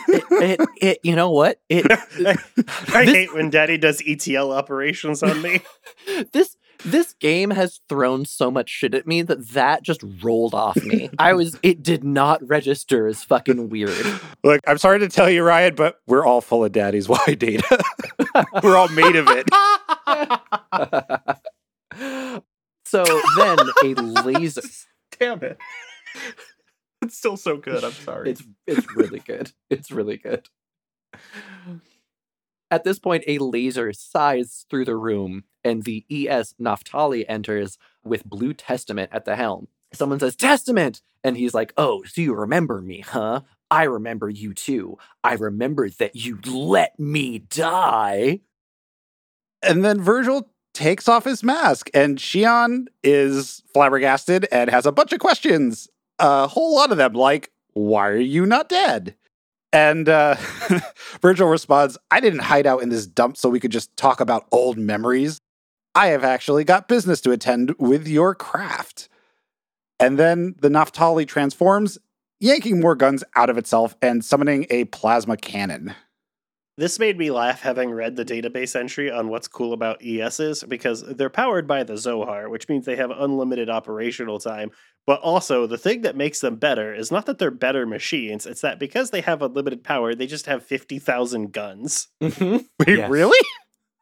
It, it, it, you know what? It I This- hate when Daddy does ETL operations on me. this this game has thrown so much shit at me that that just rolled off me. I was it did not register as fucking weird. Look, I'm sorry to tell you, Ryan, but we're all full of daddy's Y data. we're all made of it. so then a laser Damn it. It's still so good. I'm sorry. it's it's really good. It's really good. At this point, a laser sighs through the room, and the ES Naphtali enters with Blue Testament at the helm. Someone says, Testament! And he's like, Oh, so you remember me, huh? I remember you too. I remember that you let me die. And then Virgil takes off his mask, and Shion is flabbergasted and has a bunch of questions. A whole lot of them, like, Why are you not dead? And uh, Virgil responds, I didn't hide out in this dump so we could just talk about old memories. I have actually got business to attend with your craft. And then the Naphtali transforms, yanking more guns out of itself and summoning a plasma cannon. This made me laugh having read the database entry on what's cool about ESs because they're powered by the Zohar, which means they have unlimited operational time. But also, the thing that makes them better is not that they're better machines, it's that because they have unlimited power, they just have 50,000 guns. Mm-hmm. Wait, Yes. really?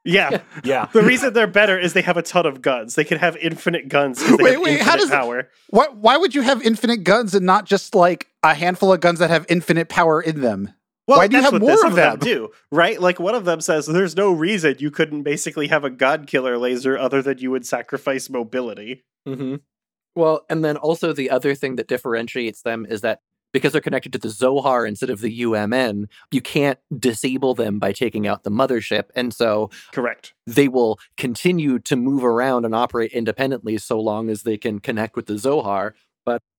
Yeah. Yeah. the reason they're better is they have a ton of guns. They can have infinite guns. they Wait, wait, how does- power? Why, why would you have infinite guns and not just like a handful of guns that have infinite power in them? Well, Why do you have more of them them? do, right? Like one of them says, "There's no reason you couldn't basically have a god killer laser other than you would sacrifice mobility." Mm-hmm. Well, and then also the other thing that differentiates them is that because they're connected to the Zohar instead of the UMN, you can't disable them by taking out the mothership. And so Correct. they will continue to move around and operate independently so long as they can connect with the Zohar.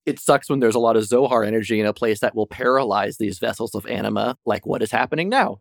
But it sucks when there's a lot of Zohar energy in a place that will paralyze these vessels of anima, like what is happening now.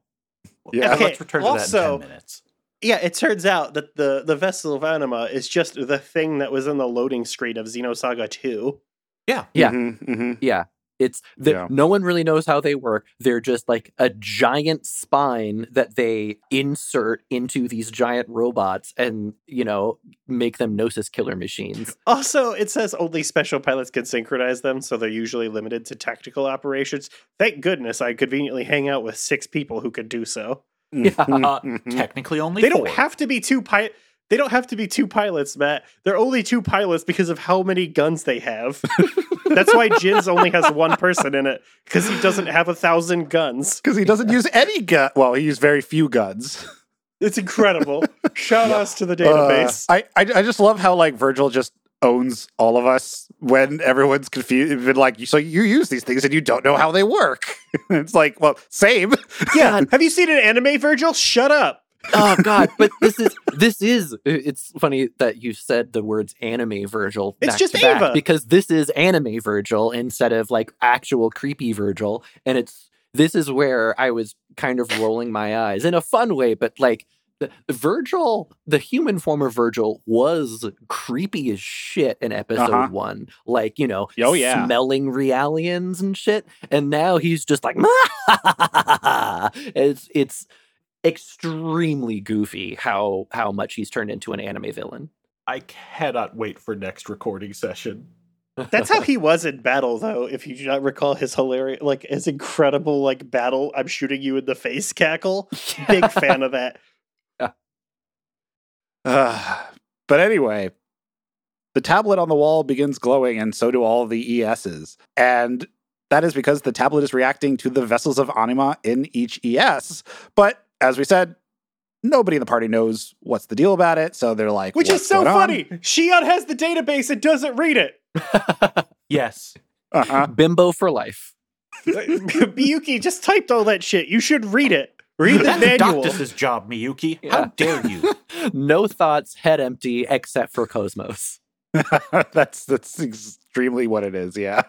Yeah. Okay, let's return to that in 10 minutes. Yeah, it turns out that the the vessel of anima is just the thing that was in the loading screen of Xenosaga 2. Yeah. Yeah. Mhm, mhm. Yeah. It's the, Yeah. no one really knows how they work. They're just like a giant spine that they insert into these giant robots and, you know, make them Gnosis killer machines. Also, it says only special pilots can synchronize them, so they're usually limited to tactical operations. Thank goodness I conveniently hang out with six people who could do so. Yeah. Uh. Technically only They four. don't have to be two pi- They don't have to be two pilots, Matt. They're only two pilots because of how many guns they have. That's why Jin's only has one person in it because he doesn't have a thousand guns. Because he doesn't use any gun. Well, he used very few guns. It's incredible. Shout outs to the database. Uh, I, I I just love how like Virgil just owns all of us when everyone's confused. Been like, so you use these things and you don't know how they work. it's like, well, same. yeah. Have you seen an anime, Virgil? Shut up. Oh god, but this is this is it's funny that you said the words anime Virgil. It's back just Ava. because this is anime Virgil instead of like actual creepy Virgil and it's this is where I was kind of rolling my eyes in a fun way but like the, Virgil, the human form of Virgil was creepy as shit in episode Uh-huh. one. Like, you know, Oh, yeah. smelling realians and shit. And now he's just like, it's it's extremely goofy how how much he's turned into an anime villain. I cannot wait for next recording session. That's how he was in battle, though. If you do not recall his hilarious, like his incredible, like battle, I'm shooting you in the face cackle. Big fan of that. Uh, but anyway, the tablet on the wall begins glowing, and so do all the ESs. And that is because the tablet is reacting to the vessels of anima in each ES. But as we said, nobody in the party knows what's the deal about it. So they're like, Which "What's is so going on?" funny. Shion has the database and doesn't read it. Yes. Uh-huh. Bimbo for life. Miyuki just typed all that shit. You should read it. Read the That's manual. Doctus's job, Miyuki. Yeah. How dare you? no thoughts, head empty, except for Cosmos. that's that's extremely what it is, yeah.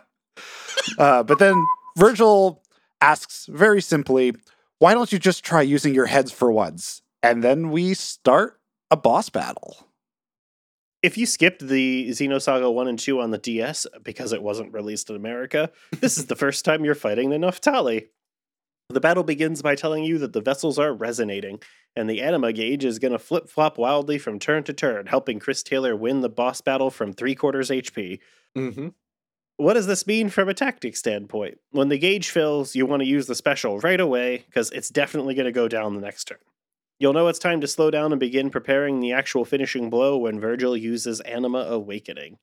Uh, but then Virgil asks very simply, "Why don't you just try using your heads for once?" And then we start a boss battle. if you skipped the Xenosaga 1 and 2 on the DS because it wasn't released in America, this is the first time you're fighting the Naphtali. The battle begins by telling you that the vessels are resonating, and the anima gauge is going to flip flop wildly from turn to turn, helping Chris Taylor win the boss battle from three quarters HP. Mm-hmm. What does this mean from a tactic standpoint? When the gauge fills, you want to use the special right away because it's definitely going to go down the next turn. You'll know it's time to slow down and begin preparing the actual finishing blow when Virgil uses Anima Awakening.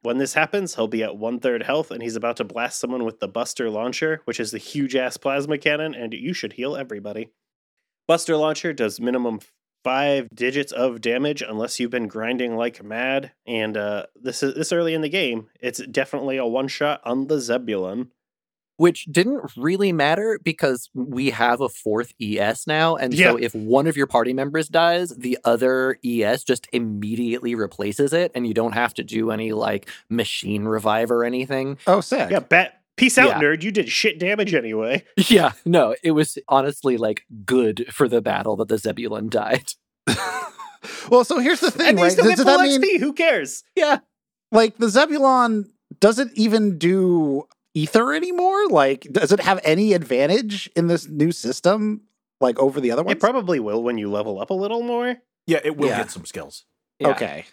When this happens, he'll be at one third health and he's about to blast someone with the Buster Launcher, which is the huge ass plasma cannon, and you should heal everybody. Buster Launcher does minimum five digits of damage unless you've been grinding like mad. And uh, this is this early in the game, it's definitely a one shot on the Zebulun. which didn't really matter because we have a fourth ES now. And Yeah. so if one of your party members dies, the other ES just immediately replaces it, and you don't have to do any like machine revive or anything. Oh, sick. Yeah, bat. Peace out, Yeah. nerd. You did shit damage anyway. Yeah, no, it was honestly like good for the battle that the Zebulun died. well, so here's the thing, And right? still Does, get does full that mean XP. Who cares? Yeah. like the Zebulun doesn't even do ether anymore? Like, does it have any advantage in this new system, like over the other one? It probably will when you level up a little more. Yeah, it will Yeah. get some skills. Yeah. Okay.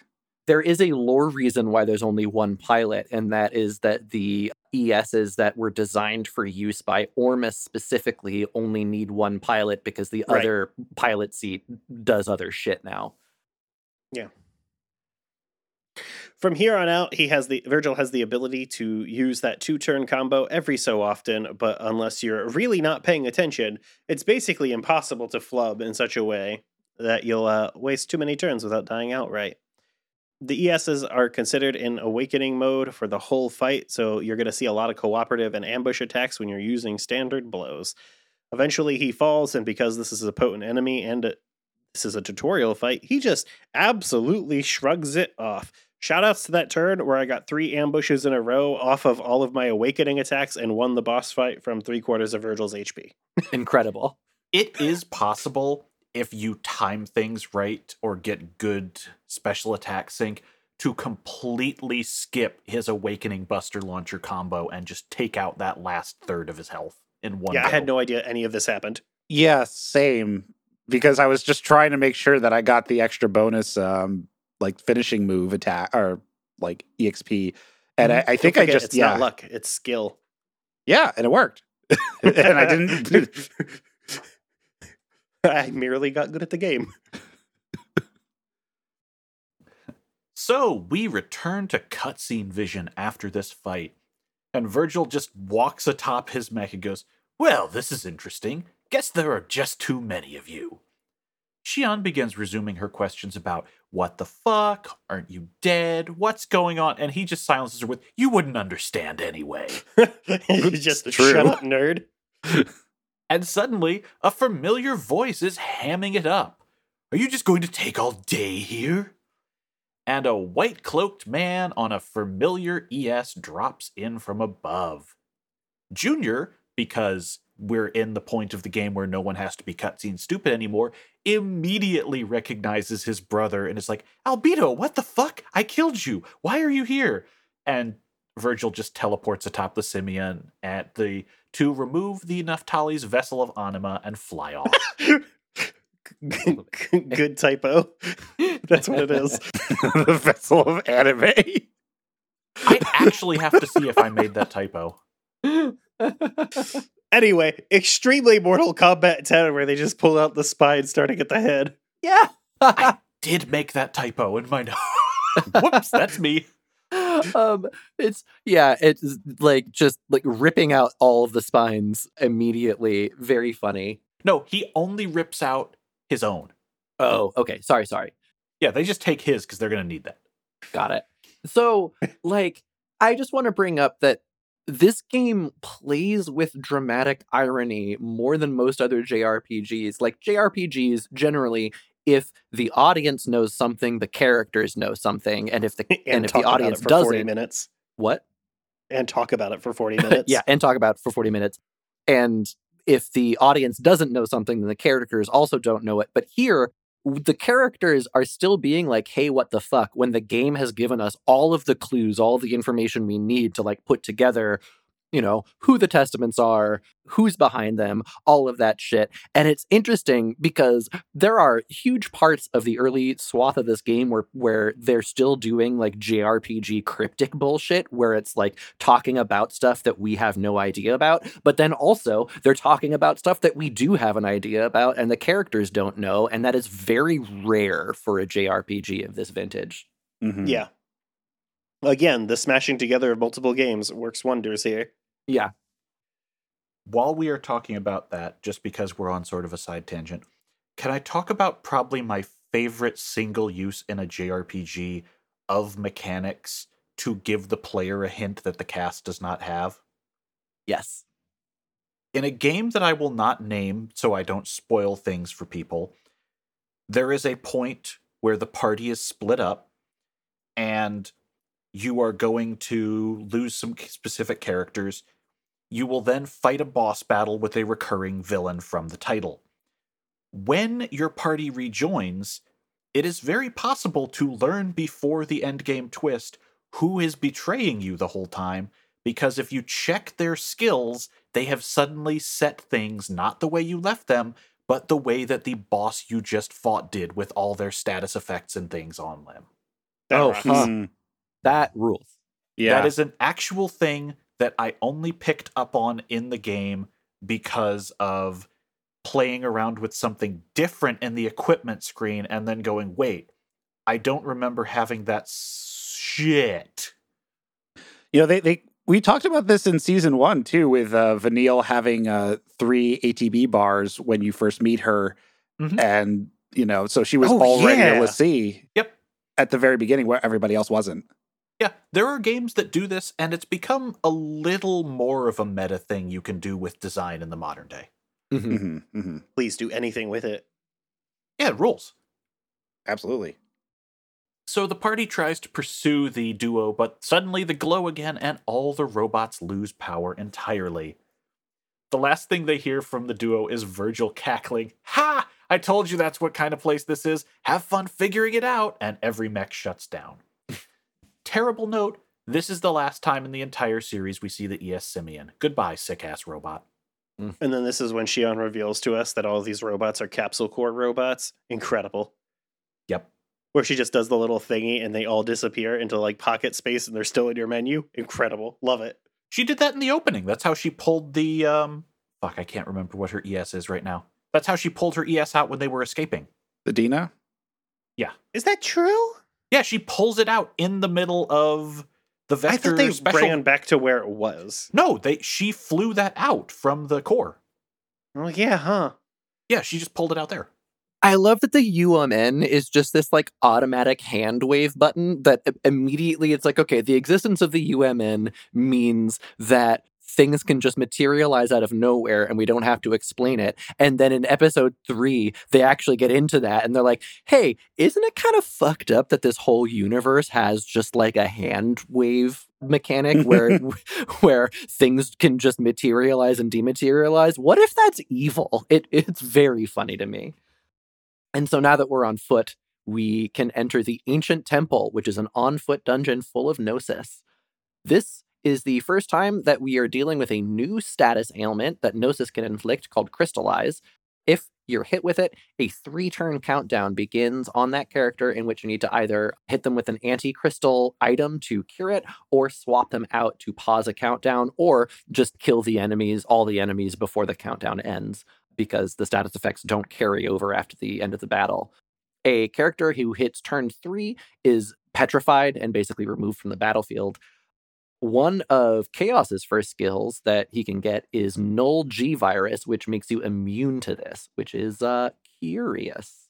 There is a lore reason why there's only one pilot, and that is that the ESs that were designed for use by Ormus specifically only need one pilot because the Right. other pilot seat does other shit now. Yeah. From here on out, he has the Virgil has the ability to use that two turn combo every so often, but unless you're really not paying attention, it's basically impossible to flub in such a way that you'll uh, waste too many turns without dying outright. The ESs are considered in awakening mode for the whole fight, so you're going to see a lot of cooperative and ambush attacks when you're using standard blows. Eventually, he falls, and because this is a potent enemy and a, this is a tutorial fight, he just absolutely shrugs it off. Shoutouts to that turn where I got three ambushes in a row off of all of my awakening attacks and won the boss fight from three quarters of Virgil's HP. Incredible. It is possible if you time things right or get good special attack sync to completely skip his awakening buster launcher combo and just take out that last third of his health in one yeah, I had no idea any of this happened. Yeah, same. Because I was just trying to make sure that I got the extra bonus, um, like finishing move attack or like exp, and I, I think I just it's yeah, not luck, it's skill. yeah, and it worked. and I didn't. I merely got good at the game. So we return to cutscene vision after this fight, and Virgil just walks atop his mech and goes, Well, this is interesting. Guess there are just too many of you. Shion begins resuming her questions about what the fuck? Aren't you dead? What's going on? And he just silences her with, You wouldn't understand anyway. you just True. shut up, nerd. And suddenly, a familiar voice is hamming it up. Are you just going to take all day here? And a white cloaked man on a familiar ES drops in from above. Junior, because we're in the point of the game where no one has to be cutscene stupid anymore, immediately recognizes his brother and is like, Albedo, what the fuck? I killed you. Why are you here? And Virgil just teleports atop the Simeon at the to remove the Naphtali's vessel of anima and fly off. good typo. That's what it is. the vessel of anime. I actually have to see if I made that typo. Anyway, extremely Mortal Kombat 10, where they just pull out the spine starting at the head. yeah. I did make that typo in my notes. Whoops, that's me. um it's yeah it's like just like ripping out all of the spines immediately very funny No, he only rips out his own. oh okay sorry sorry Yeah, they just take his because they're to need that. got it so like i just want to bring up that this game plays with dramatic irony more than most other jrpgs like jrpgs generally if the audience knows something the characters know something and if the And, and if talk the audience about it for 40 doesn't minutes. what And talk about it for 40 minutes. yeah, and talk about it for 40 minutes. And if the audience doesn't know something, then the characters also don't know it. But here, the characters are still being like, hey, what the fuck? When the game has given us all of the clues, all the information we need to like put together, you know, who the testaments are, who's behind them, all of that shit. And it's interesting because there are huge parts of the early swath of this game where where they're still doing like JRPG cryptic bullshit where it's like talking about stuff that we have no idea about, but then also they're talking about stuff that we do have an idea about and the characters don't know, and that is very rare for a JRPG of this vintage. Mhm. Yeah. Again, the smashing together of multiple games works wonders here. Yeah. While we are talking about that, just because we're on sort of a side tangent, can I talk about probably my favorite single use in a JRPG of mechanics to give the player a hint that the cast does not have? Yes. In a game that I will not name so I don't spoil things for people, there is a point where the party is split up and you are going to lose some specific characters. You will then fight a boss battle with a recurring villain from the title. When your party rejoins, it is very possible to learn before the endgame twist who is betraying you the whole time, because if you check their skills, they have suddenly set things not the way you left them, but the way that the boss you just fought did with all their status effects and things on them. That Oh, rocks. That rules. yeah. That is an actual thing that I only picked up on in the game because of playing around with something different in the equipment screen and then going, wait, I don't remember having that shit. You know, they they we talked about this in season one too, with uh, Vanille having uh, three ATB bars when you first meet her, Mhm. and you know, so she was Oh, already yeah. a. Yep. At the very beginning, where everybody else wasn't. Yeah, there are games that do this, and it's become a little more of a meta thing you can do with design in the modern day. Mhm. hmm hmm Please do anything with it. Yeah, it rules. Absolutely. So the party tries to pursue the duo, but suddenly the glow again, and all the robots lose power entirely. The last thing they hear from the duo is Virgil cackling, Ha! I told you that's what kind of place this is. Have fun figuring it out. And every mech shuts down. Terrible note this is the last time in the entire series we see the ES Simeon. Goodbye, sick ass robot. And then this is when Shion reveals to us that all of these robots are capsule core robots. Incredible. Yep. Where she just does the little thingy and they all disappear into like pocket space and they're still in your menu. Incredible. Love it. She did that in the opening. That's how she pulled the um fuck, I can't remember what her ES is right now. That's how she pulled her ES out when they were escaping. The Dinah. Yeah. Is that true? Yeah, she pulls it out in the middle of the vector. I vector thought they special. ran back to where it was. No, they she flew that out from the core. Oh yeah, huh? Yeah, she just pulled it out there. I love that the UMN is just this like automatic hand wave button that immediately it's like, okay, the existence of the UMN means that things can just materialize out of nowhere and we don't have to explain it. And then in episode three, they actually get into that and they're like, hey, isn't it kind of fucked up that this whole universe has just like a hand wave mechanic where where things can just materialize and dematerialize? What if that's evil? It it's very funny to me. And so now that we're on foot, we can enter the Ancient Temple, which is an on foot dungeon full of Gnosis. This is the first time that we are dealing with a new status ailment that Gnosis can inflict called Crystallize. If you're hit with it, a three turn countdown begins on that character in which you need to either hit them with an anti crystal item to cure it, or swap them out to pause a countdown, or just kill the enemies, all the enemies before the countdown ends because the status effects don't carry over after the end of the battle. A character who hits turn three is petrified and basically removed from the battlefield. One of Chaos's first skills that he can get is Null G Virus, which makes you immune to this, which is uh, curious.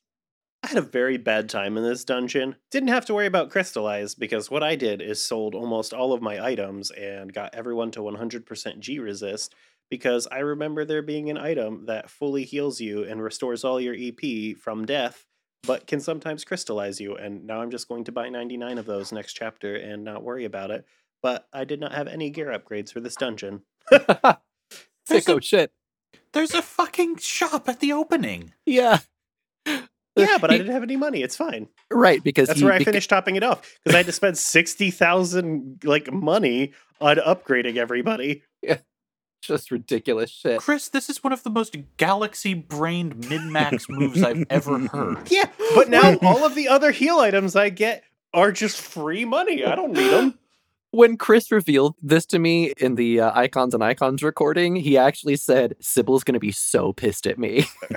I had a very bad time in this dungeon. Didn't have to worry about crystallize because what I did is sold almost all of my items and got everyone to 100% G resist because I remember there being an item that fully heals you and restores all your EP from death, but can sometimes crystallize you. And now I'm just going to buy 99 of those next chapter and not worry about it. But I did not have any gear upgrades for this dungeon. Sicko shit. There's a fucking shop at the opening. Yeah. Yeah, but I didn't have any money. It's fine. Right, because That's he where I beca- finished topping it off because I had to spend sixty thousand like money on upgrading everybody. Yeah, just ridiculous shit. Chris, this is one of the most galaxy brained min max moves I've ever heard. Yeah, but now all of the other heal items I get are just free money. I don't need them. When Chris revealed this to me in the uh, Icons and Icons recording, he actually said, Sybil's going to be so pissed at me.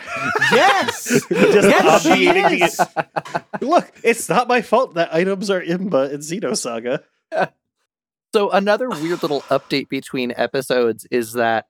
Yes! Just Yes, she is. it. Look, it's not my fault that items are Imba in Xenosaga. So another weird little update between episodes is that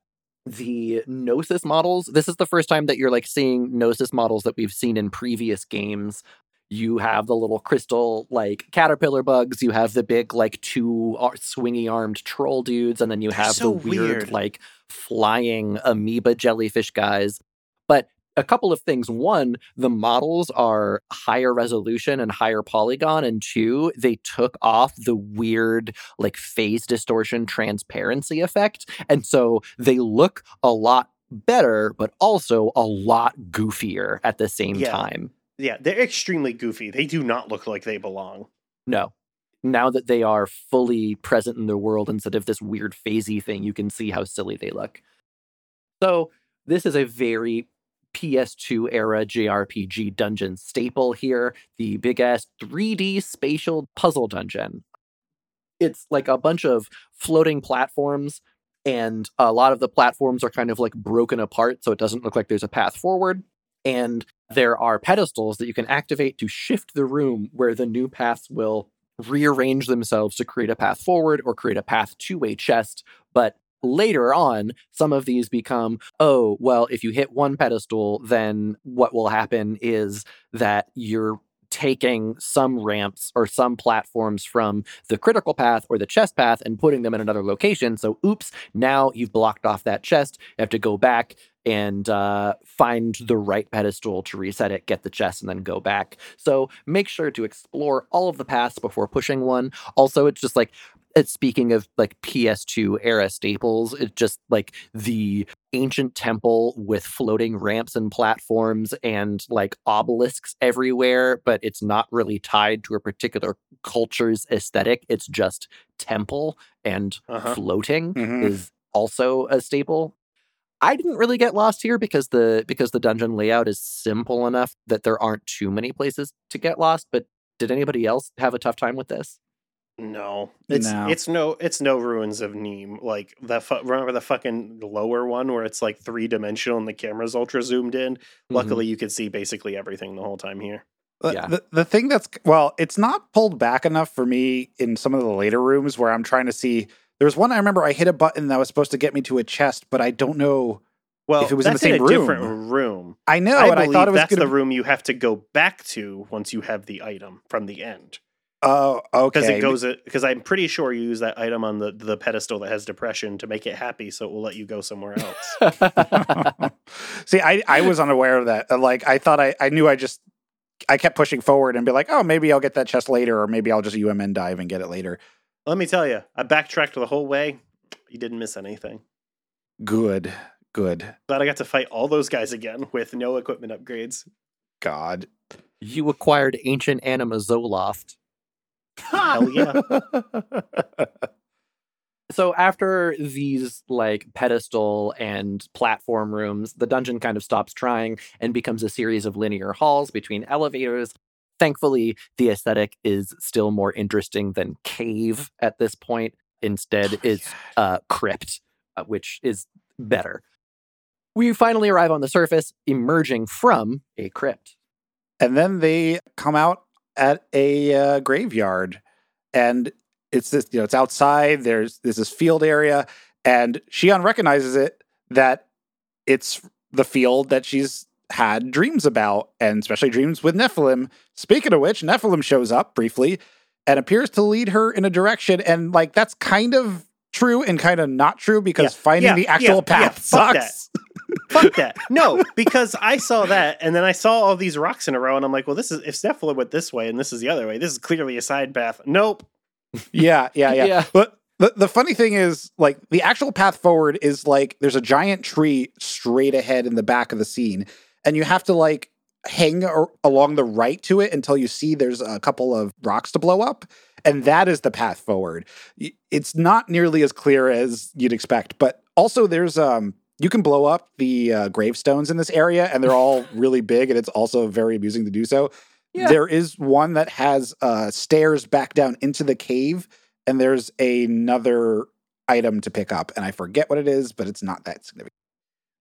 the Gnosis models. This is the first time that you're like seeing Gnosis models that we've seen in previous games. You have the little crystal like caterpillar bugs. You have the big like two ar- swingy armed troll dudes, and then you They're have so the weird, weird. like flying amoeba jellyfish guys. But a couple of things. One, the models are higher resolution and higher polygon, and two, they took off the weird like phase distortion transparency effect, and so they look a lot better, but also a lot goofier at the same Yeah. time. Yeah, they're extremely goofy. They do not look like they belong. No. Now that they are fully present in the world instead of this weird phasey thing, you can see how silly they look. So, this is a very PS2 era JRPG dungeon staple here the big ass 3D spatial puzzle dungeon. It's like a bunch of floating platforms, and a lot of the platforms are kind of like broken apart, so it doesn't look like there's a path forward. And there are pedestals that you can activate to shift the room where the new paths will rearrange themselves to create a path forward or create a path to a chest. But later on, some of these become, oh, well, if you hit one pedestal, then what will happen is that you're taking some ramps or some platforms from the critical path or the chest path and putting them in another location. So, oops, now you've blocked off that chest. You have to go back and uh, find the right pedestal to reset it, get the chest, and then go back. So make sure to explore all of the paths before pushing one. Also, it's just like it's speaking of like PS2 era staples, it's just like the ancient temple with floating ramps and platforms and like obelisks everywhere, but it's not really tied to a particular culture's aesthetic. It's just temple and Uh-huh. floating Mhm. is also a staple. I didn't really get lost here because the because the dungeon layout is simple enough that there aren't too many places to get lost. But did anybody else have a tough time with this? No, it's No. it's no it's no ruins of Neem. Like the fu- remember the fucking lower one where it's like three dimensional and the camera's ultra zoomed in. Mm-hmm. Luckily, you could see basically everything the whole time here. The, Yeah. the, the thing that's well, it's not pulled back enough for me in some of the later rooms where I'm trying to see. There's one I remember I hit a button that was supposed to get me to a chest, but I don't know. Well, If it was in the in, same a room. different room. I know, I and I thought it was that's gonna. the room you have to go back to once you have the item from the end. Oh, okay. Because it goes because I'm pretty sure you use that item on the the pedestal that has depression to make it happy, so it will let you go somewhere else. See, I I was unaware of that. Uh, Like I thought I I knew I just I kept pushing forward and be like, oh, maybe I'll get that chest later, or maybe I'll just UMN dive and get it later. Let me tell you, I backtracked the whole way. You didn't miss anything. Good, good. Glad I got to fight all those guys again with no equipment upgrades. God. you acquired ancient anima Zoloft. Hell yeah. So after these like pedestal and platform rooms, the dungeon kind of stops trying and becomes a series of linear halls between elevators. Thankfully, the aesthetic is still more interesting than cave at this point. Instead, Oh it's uh, crypt, uh, which is better. We finally arrive on the surface, emerging from a crypt. and then they come out at a uh, graveyard and it's this you know it's outside there's there's this field area and Shion recognizes it that it's the field that she's had dreams about and especially dreams with Nephilim speaking of which Nephilim shows up briefly and appears to lead her in a direction and like that's kind of true and kind of not true because Yeah, finding yeah, the actual yeah, path yeah, fuck that. sucks Fuck that. No, because I saw that and then I saw all these rocks in a row and I'm like, well, this is if Nephilim went this way and this is the other way, this is clearly a side path. Nope. yeah, yeah, yeah, Yeah. But the, the funny thing is, like, the actual path forward is like there's a giant tree straight ahead in the back of the scene, and you have to like hang along the right to it until you see there's a couple of rocks to blow up, and that is the path forward. It's not nearly as clear as you'd expect, but also there's um you can blow up the uh, gravestones in this area, and they're all really big, and it's also very amusing to do so. Yeah. There is one that has uh, stairs back down into the cave, and there's another item to pick up, and I forget what it is, but it's not that significant.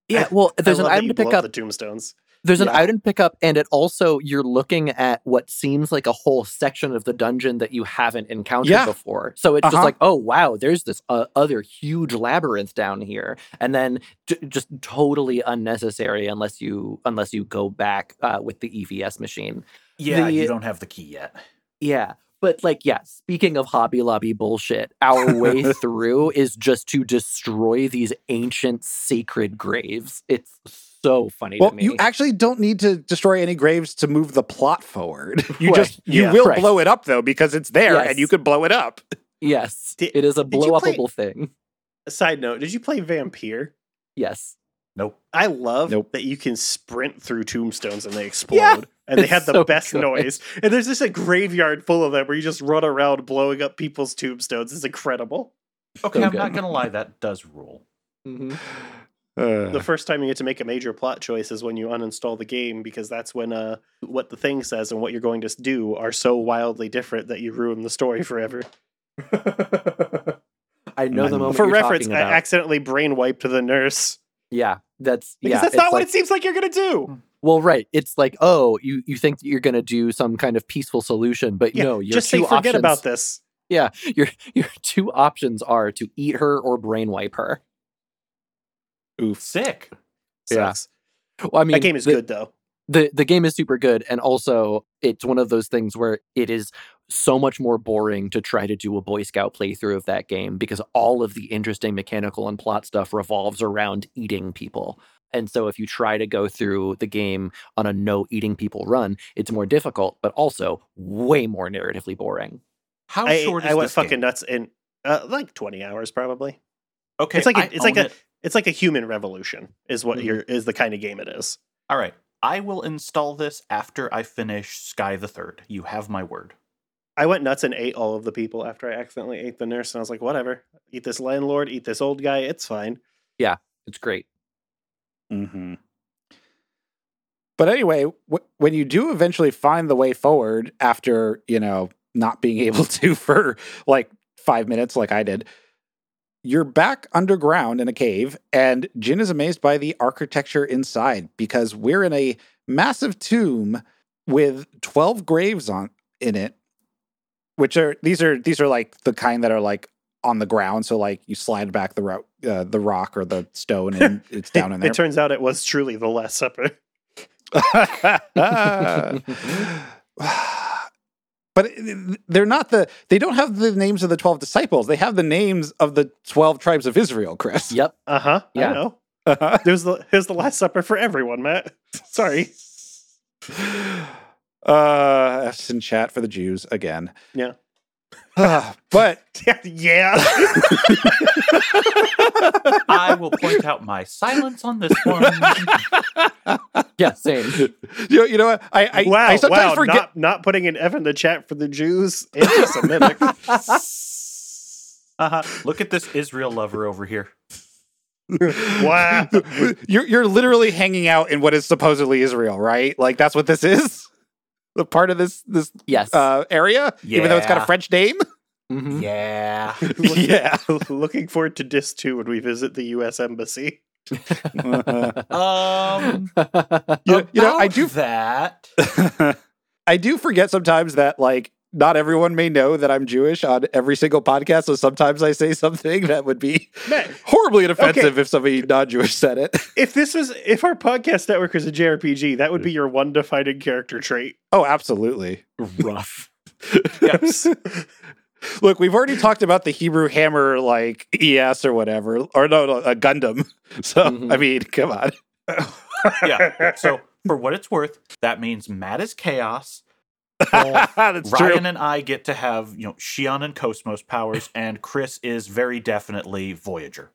Yeah, well, there's I an item to pick up the tombstones. There's an Yeah. item pickup, and it also you're looking at what seems like a whole section of the dungeon that you haven't encountered Yeah. before. So it's just Uh-huh. like, oh wow, there's this uh, other huge labyrinth down here, and then j- just totally unnecessary unless you unless you go back uh, with the EVS machine. Yeah, The- you don't have the key yet. Yeah. But like, yeah, speaking of Hobby Lobby bullshit, our way through is just to destroy these ancient sacred graves. It's so funny Well, to me. you actually don't need to destroy any graves to move the plot forward. You Right. just you Yeah. will Right. blow it up though because it's there Yes. and you could blow it up. yes, Did- it is a did you blow play- upable thing. Side note: Did you play Vampire? Yes. Nope. I love Nope. that you can sprint through tombstones and they explode. Yeah, and they it's have the so best good. noise. And there's just a graveyard full of them where you just run around blowing up people's tombstones. It's incredible. Okay, So I'm good. not gonna lie, that does rule. hmm Uh, The first time you get to make a major plot choice is when you uninstall the game because that's when uh what the thing says and what you're going to do are so wildly different that you ruin the story forever. I know the moment For you're reference, talking I accidentally brain wiped the nurse yeah, that's because yeah. that's it's not what like- it seems like you're gonna do. Hmm. Well, right. It's like, oh, you you think that you're going to do some kind of peaceful solution, but Yeah, no, your just two say forget options, about this. Yeah, your your two options are to eat her or brain wipe her. oof. Sick. Yeah. Sucks. Well, I mean, that game is the, good though. The the game is super good and also it's one of those things where it is so much more boring to try to do a boy scout playthrough of that game because all of the interesting mechanical and plot stuff revolves around eating people and so if you try to go through the game on a no eating people run it's more difficult but also way more narratively boring How I, short is I went this fucking game? nuts in uh, like 20 hours probably. Okay, It's like a- I it's like a- it. It's like a human revolution is what Mhm. your is the kind of game it is. All right, I will install this after I finish Sky the Third. You have my word. I went nuts and ate all of the people after I accidentally ate the nurse, and I was like, whatever. Eat this landlord, eat this old guy, it's fine. Yeah, it's great hmm But anyway, wh- when you do eventually find the way forward after, you know, not being able to for like five minutes, like I did, you're back underground in a cave, and Jin is amazed by the architecture inside because we're in a massive tomb with 12 graves on in it, which are these are these are like the kind that are like on the ground. So like you slide back the ro- uh, the rock or the stone and it's down in there. It turns out it was truly the Last Supper. but they're not the they don't have the names of the 12 disciples they have the names of the 12 tribes of israel chris yep Uh huh. Yeah. I know. There's the here's the Last Supper for everyone, Matt. Sorry. uh F's in chat for the jews again Yeah. Uh, but yeah. I will point out my silence on this one. yeah same you know, you know what i i, wow. I sometimes wow. forget Not not putting an F in the chat for the Jews. Anti-Semitic. Uh-huh. Look at this Israel lover over here. wow. you're you're literally hanging out in what is supposedly israel right like that's what this is the part of this this yes uh area even though it's got a french name Mhm. Yeah. yeah Looking forward to Dis 2 when we visit the U.S. Embassy. Um, you, you know i do that. I do forget sometimes that like not everyone may know that I'm Jewish on every single podcast. So sometimes I say something that would be Matt, horribly offensive if somebody non-Jewish said it. if this was if our podcast network was a JRPG, that would be your one defining character trait. Oh, absolutely. rough Yes. Look, we've already talked about the Hebrew Hammer like ES or whatever, or no, no a Gundam. So Mhm. I mean, come on. Yeah. So, for what it's worth, that means Matt is chaos. That's Ryan true. and I get to have, you know, Shion and Cosmos powers, and Chris is very definitely Voyager.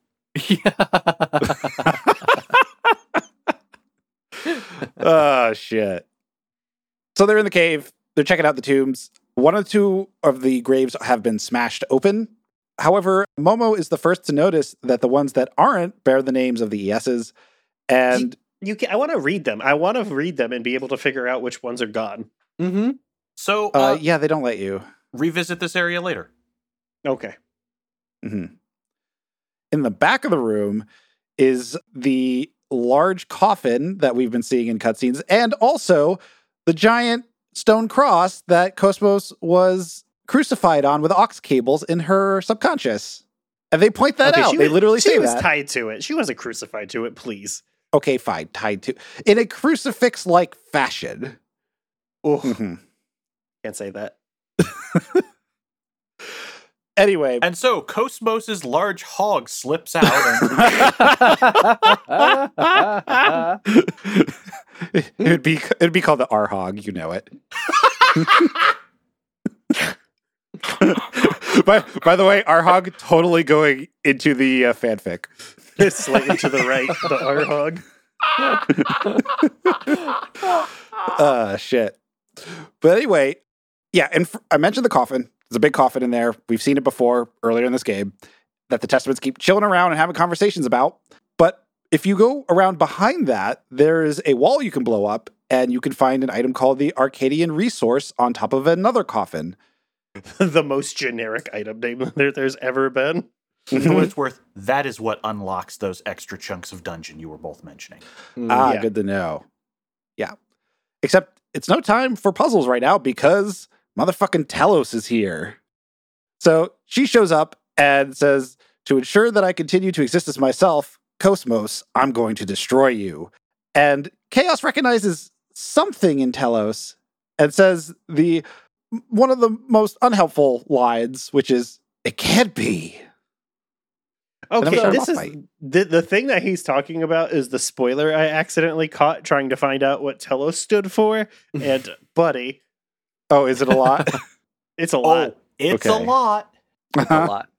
oh shit. So they're in the cave. They're checking out the tombs. One or two of the graves have been smashed open. However, Momo is the first to notice that the ones that aren't bear the names of the ESs. And You can, I want to read them. I want to read them and be able to figure out which ones are gone. hmm So, uh, uh, yeah, they don't let you. revisit this area later. Okay. Mhm. In the back of the room is the large coffin that we've been seeing in cutscenes, and also the giant stone cross that Cosmos was crucified on with ox cables in her subconscious. And they point that Okay, out. she they was- literally she say was that. tied to it. She wasn't crucified to it. Please. okay, fine, tied to in a crucifix like fashion. Oh, Mhm. can't say that. Anyway, And so Cosmos's large hog slips out and it would be it'd be called the R hog, you know it. by by the way, R hog totally going into the uh, fanfic. Slightly to the right, the R hog. Uh shit. But anyway, yeah, and f- I mentioned the coffin. There's a big coffin in there. We've seen it before earlier in this game that the testaments keep chilling around and having conversations about. But if you go around behind that, there is a wall you can blow up and you can find an item called the Arcadian resource on top of another coffin. the most generic item name there, there's ever been. for what it's worth, that is what unlocks those extra chunks of dungeon you were both mentioning. Ah, Yeah. good to know. Yeah. Except it's no time for puzzles right now because motherfucking Telos is here. So she shows up and says, To ensure that I continue to exist as myself, Cosmos, I'm going to destroy you. And Chaos recognizes something in Telos and says the one of the most unhelpful lines, which is, It can't be. And then we Okay, this is fight. the the thing that he's talking about is the spoiler I accidentally caught trying to find out what Telos stood for. And buddy, Oh, is it a lot? it's a lot. Oh, it's Okay. a lot. It's uh-huh. a lot.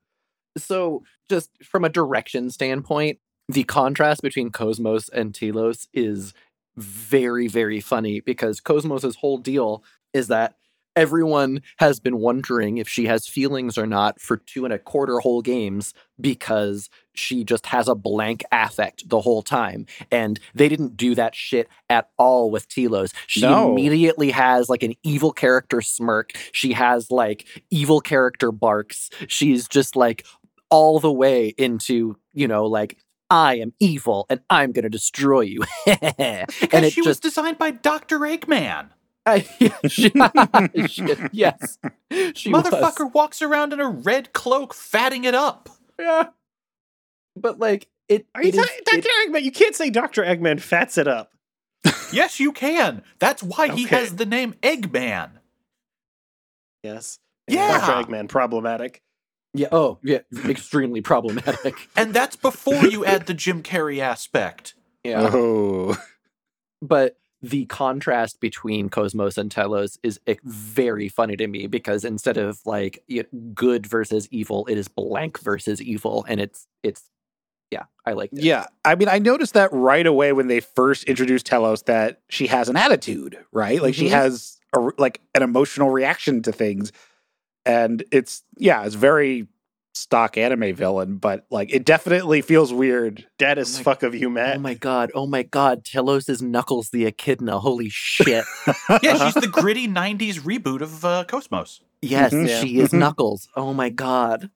So, just from a direction standpoint, the contrast between Cosmos and Telos is very, very funny because Cosmos's whole deal is that everyone has been wondering if she has feelings or not for two and a quarter whole games because she just has a blank affect the whole time. And they didn't do that shit at all with Telos. She No. immediately has like an evil character smirk. She has like evil character barks. She's just like all the way into, you know, like, I am evil and I'm going to destroy you. Because and it she was designed by Dr. Eggman. I, yeah, she- she- yes, she was. Motherfucker walks around in a red cloak, fatting it up. Yeah. But like, it, Are you it is- talking Dr. it- Eggman? You can't say Dr. Eggman fats it up. Yes, you can. That's why he has the name Eggman. Yes. Yeah. Dr. Eggman, problematic. Yeah, oh, yeah, extremely problematic. And that's before you add the Jim Carrey aspect. Yeah. oh. but the contrast between Cosmos and Telos is eh, very funny to me because instead of like good versus evil, it is blank versus evil, and it's it's yeah, I like it. Yeah, I mean, I noticed that right away when they first introduced Telos that she has an attitude, right? Like she Mhm. has a, r- like an emotional reaction to things, and it's yeah, it's very stock anime villain, but like it definitely feels weird. Dead as Oh my- fuck of you, Matt. Oh my god! Oh my god! Telos is Knuckles the Echidna. Holy shit! Yeah, she's the gritty 90s reboot of uh, Cosmos. yes, Mhm. Yeah. she is Knuckles. Oh my god!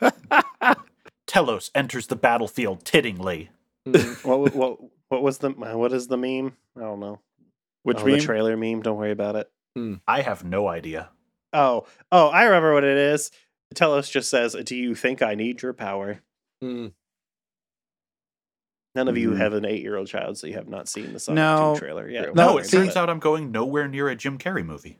Telos enters the battlefield tittingly. Mm. what, what what was the what is the meme? I don't know. Which oh, meme? the trailer meme. Don't worry about it. I have no idea. Oh, oh, I remember what it is. Telos just says, "Do you think I need your power?" Mm. None of you Mhm. have an eight-year-old child, so you have not seen the Sonic No. 2 trailer yet. No, No, it see- turns out I'm going nowhere near a Jim Carrey movie.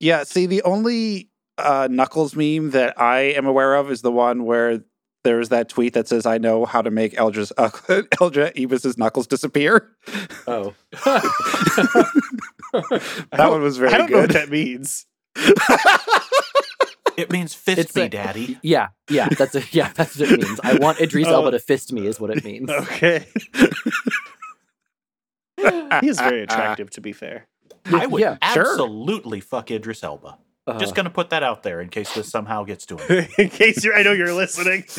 Yeah, see, the only uh, Knuckles meme that I am aware of is the one where there's that tweet that says, "I know how to make Eldra's uh, Eldra Evis's knuckles disappear." Oh. That one was very I don't know what that means. It means fist It's me, a- daddy. yeah, yeah, that's a, yeah, that's what it means. I want Idris Oh. Elba to fist me, is what it means. Okay, he is very attractive. To be fair, I would Yeah, sure. absolutely fuck Idris Elba. Uh, Just gonna put that out there in case this somehow gets to him. in case you're, I know you're listening.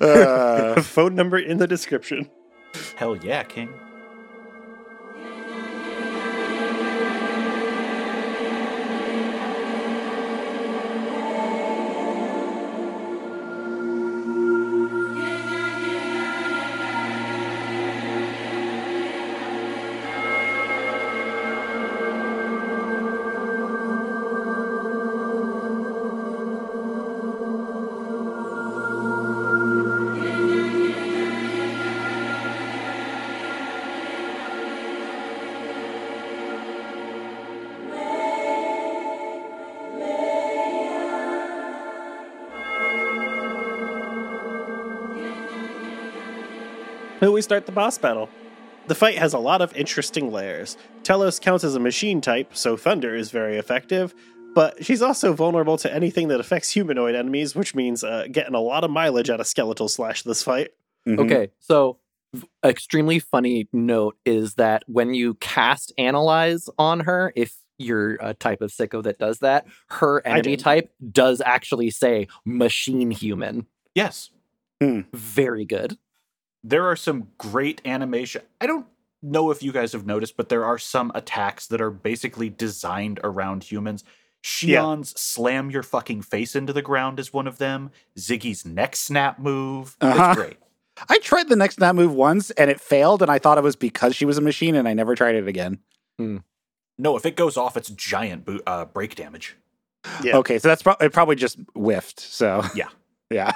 Uh, Phone number in the description. Hell yeah, King. Start the boss battle. The fight has a lot of interesting layers. Telos counts as a machine type, so Thunder is very effective, but she's also vulnerable to anything that affects humanoid enemies, which means uh, getting a lot of mileage out of Skeletal Slash this fight. Mhm. Okay, so extremely funny note is that when you cast analyze on her, if you're a type of sicko that does that, her enemy type does actually say machine human. Yes, Very good. There are some great animation. I don't know if you guys have noticed, but there are some attacks that are basically designed around humans. Yeah. Slam your fucking face into the ground is one of them. Ziggy's neck snap move. Uh-huh. It's great. I tried the next snap move once and it failed, and I thought it was because she was a machine, and I never tried it again. No, if it goes off, it's giant bo- uh, break damage. Yeah. Okay, so that's pro- it. Probably just whiffed. So Yeah. yeah.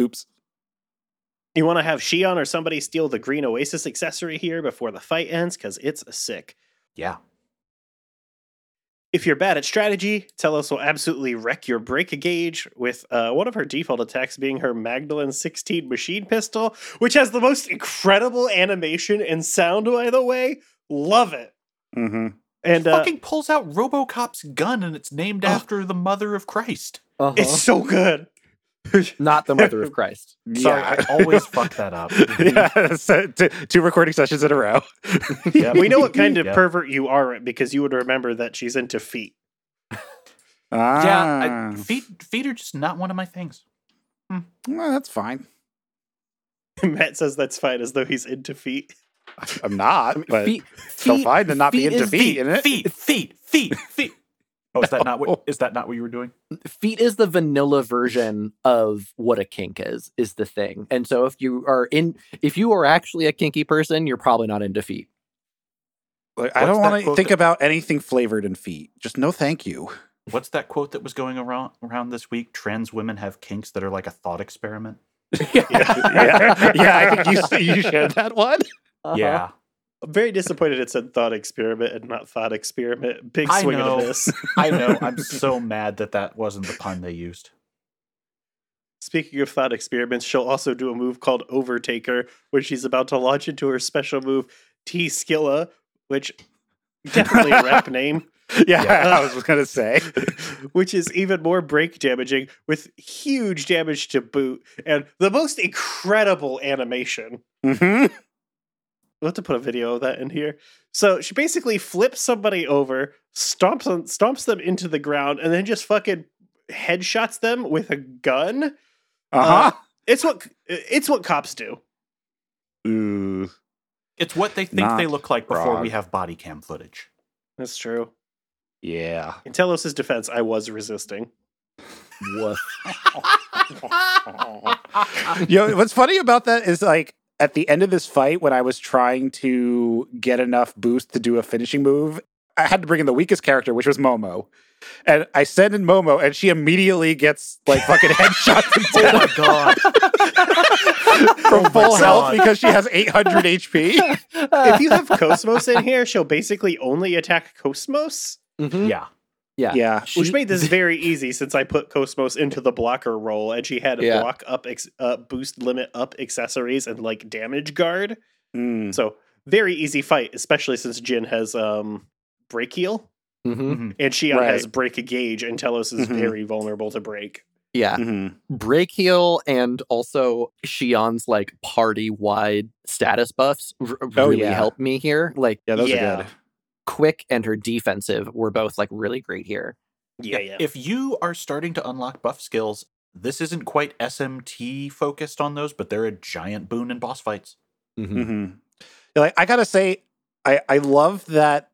Oops. You want to have Shion or somebody steal the green Oasis accessory here before the fight ends, because it's sick. Yeah. If you're bad at strategy, Telos will absolutely wreck your break gauge with uh, one of her default attacks being her Magdalene 16 machine pistol, which has the most incredible animation and sound, by the way. Love it. Mm-hmm. And uh, fucking pulls out Robocop's gun and it's named Oh. after the mother of Christ. Uh-huh. it's so good. Not the mother of Christ. Sorry, Yeah. I always fuck that up. yeah, so t- two recording sessions in a row. Yep. we know what kind of Yep. pervert you are because you would remember that she's into feet. Ah, Yeah, I, feet feet are just not one of my things. well, that's fine. Matt says that's fine as though he's into feet. I'm not, but feet, still feet- fine to not be into is- feet, isn't it? Feet, feet, feet, feet. Oh, is that not No. what is that not what you were doing? feet is the vanilla version of what a kink is is the thing and so if you are in if you are actually a kinky person you're probably not into feet Like, I don't want to think that- about anything flavored in feet. Just no, thank you. What's that quote that was going around around this week? Trans women have kinks that are like a thought experiment. yeah, yeah. I think you you shared that one. Uh-huh. Yeah. I'm very disappointed it said thought experiment and not thought experiment. Big I swing and a know. miss. I know. I'm so mad that that wasn't the pun they used. Speaking of thought experiments, she'll also do a move called Overtaker when she's about to launch into her special move T Skilla, which definitely a rap name, Yeah, Yeah. I was gonna say. which is even more break damaging with huge damage to boot and the most incredible animation. hmm We'll have to put a video of that in here. So she basically flips somebody over, stomps on, stomps them into the ground, and then just fucking headshots them with a gun. Uh huh. It's what it's what cops do. Ooh. It's what they think they look like before we have body cam footage. That's true. Yeah. In Telos' defense, I was resisting. Woof. you know, what's funny about that is like at the end of this fight, when I was trying to get enough boost to do a finishing move, I had to bring in the weakest character, which was Momo. And I send in Momo, and she immediately gets like fucking headshot to Oh my god. from my full health because she has 800 HP. if you have Cosmos in here, she'll basically only attack Cosmos, Mhm. Yeah. Yeah Yeah. which made this very easy since I put Cosmos into the blocker role and she had a Yeah. block up, ex- uh, boost limit up accessories and like damage guard. Mm. So very easy fight, especially since Jin has um break heal Mhm. Mhm. and Shion Right. has break gauge and Telos is Mhm. very vulnerable to break. yeah Mhm. break heal and also Shion's like party wide status buffs r- Oh, really yeah. helped me here. Like Yeah, those Yeah. are good. Quick and her defensive were both like really great here. Yeah, yeah. If you are starting to unlock buff skills, this isn't quite SMT focused on those, but they're a giant boon in boss fights. Mm-hmm. hmm Like I gotta say, I I love that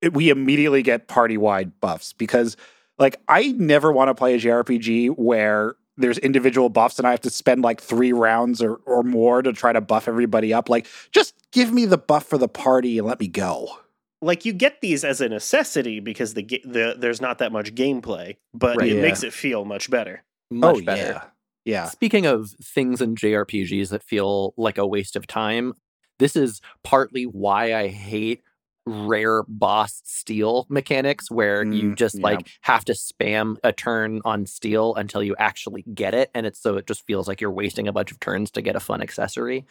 it- we immediately get party wide buffs because like I never want to play a JRPG where there's individual buffs and I have to spend like three rounds or or more to try to buff everybody up. Like just give me the buff for the party and let me go. Like you get these as a necessity because the the there's not that much gameplay, but Right. it Yeah. makes it feel much better. Much oh better. yeah, yeah. Speaking of things in JRPGs that feel like a waste of time, this is partly why I hate rare boss steal mechanics where you Mm, just yeah. like have to spam a turn on steal until you actually get it and it's so it just feels like you're wasting a bunch of turns to get a fun accessory.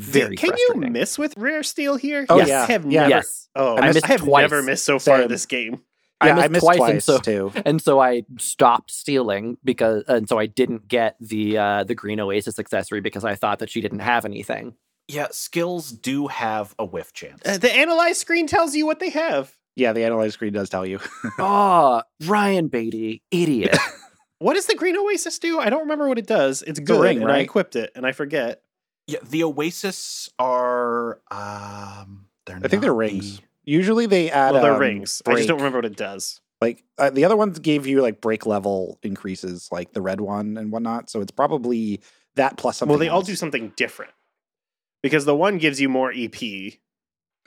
Very Can you miss with rare steel here? Oh, Yes. yeah. I have Yeah. never. Yes. Oh, I I, missed have twice. never missed so far Same. this game. I yeah, I missed missed twice, twice, and so- too. and so I stopped stealing because, and so I didn't get the uh, the green oasis accessory because I thought that she didn't have anything. Yeah, skills do have a whiff chance. Uh, the analyze screen tells you what they have. Yeah, the analyze screen does tell you. oh, Ryan Beatty, idiot! What does the green oasis do? I don't remember what it does. It's good, ring, and I equipped it, and I forget. Yeah, the Oasis are um they're I think they're rings. the- Usually they add. well, they're um, rings. I just don't remember what it does. Like uh, the other ones gave you like break level increases, like the red one and whatnot. So it's probably that plus something. well, they all do something different because the one gives you more EP.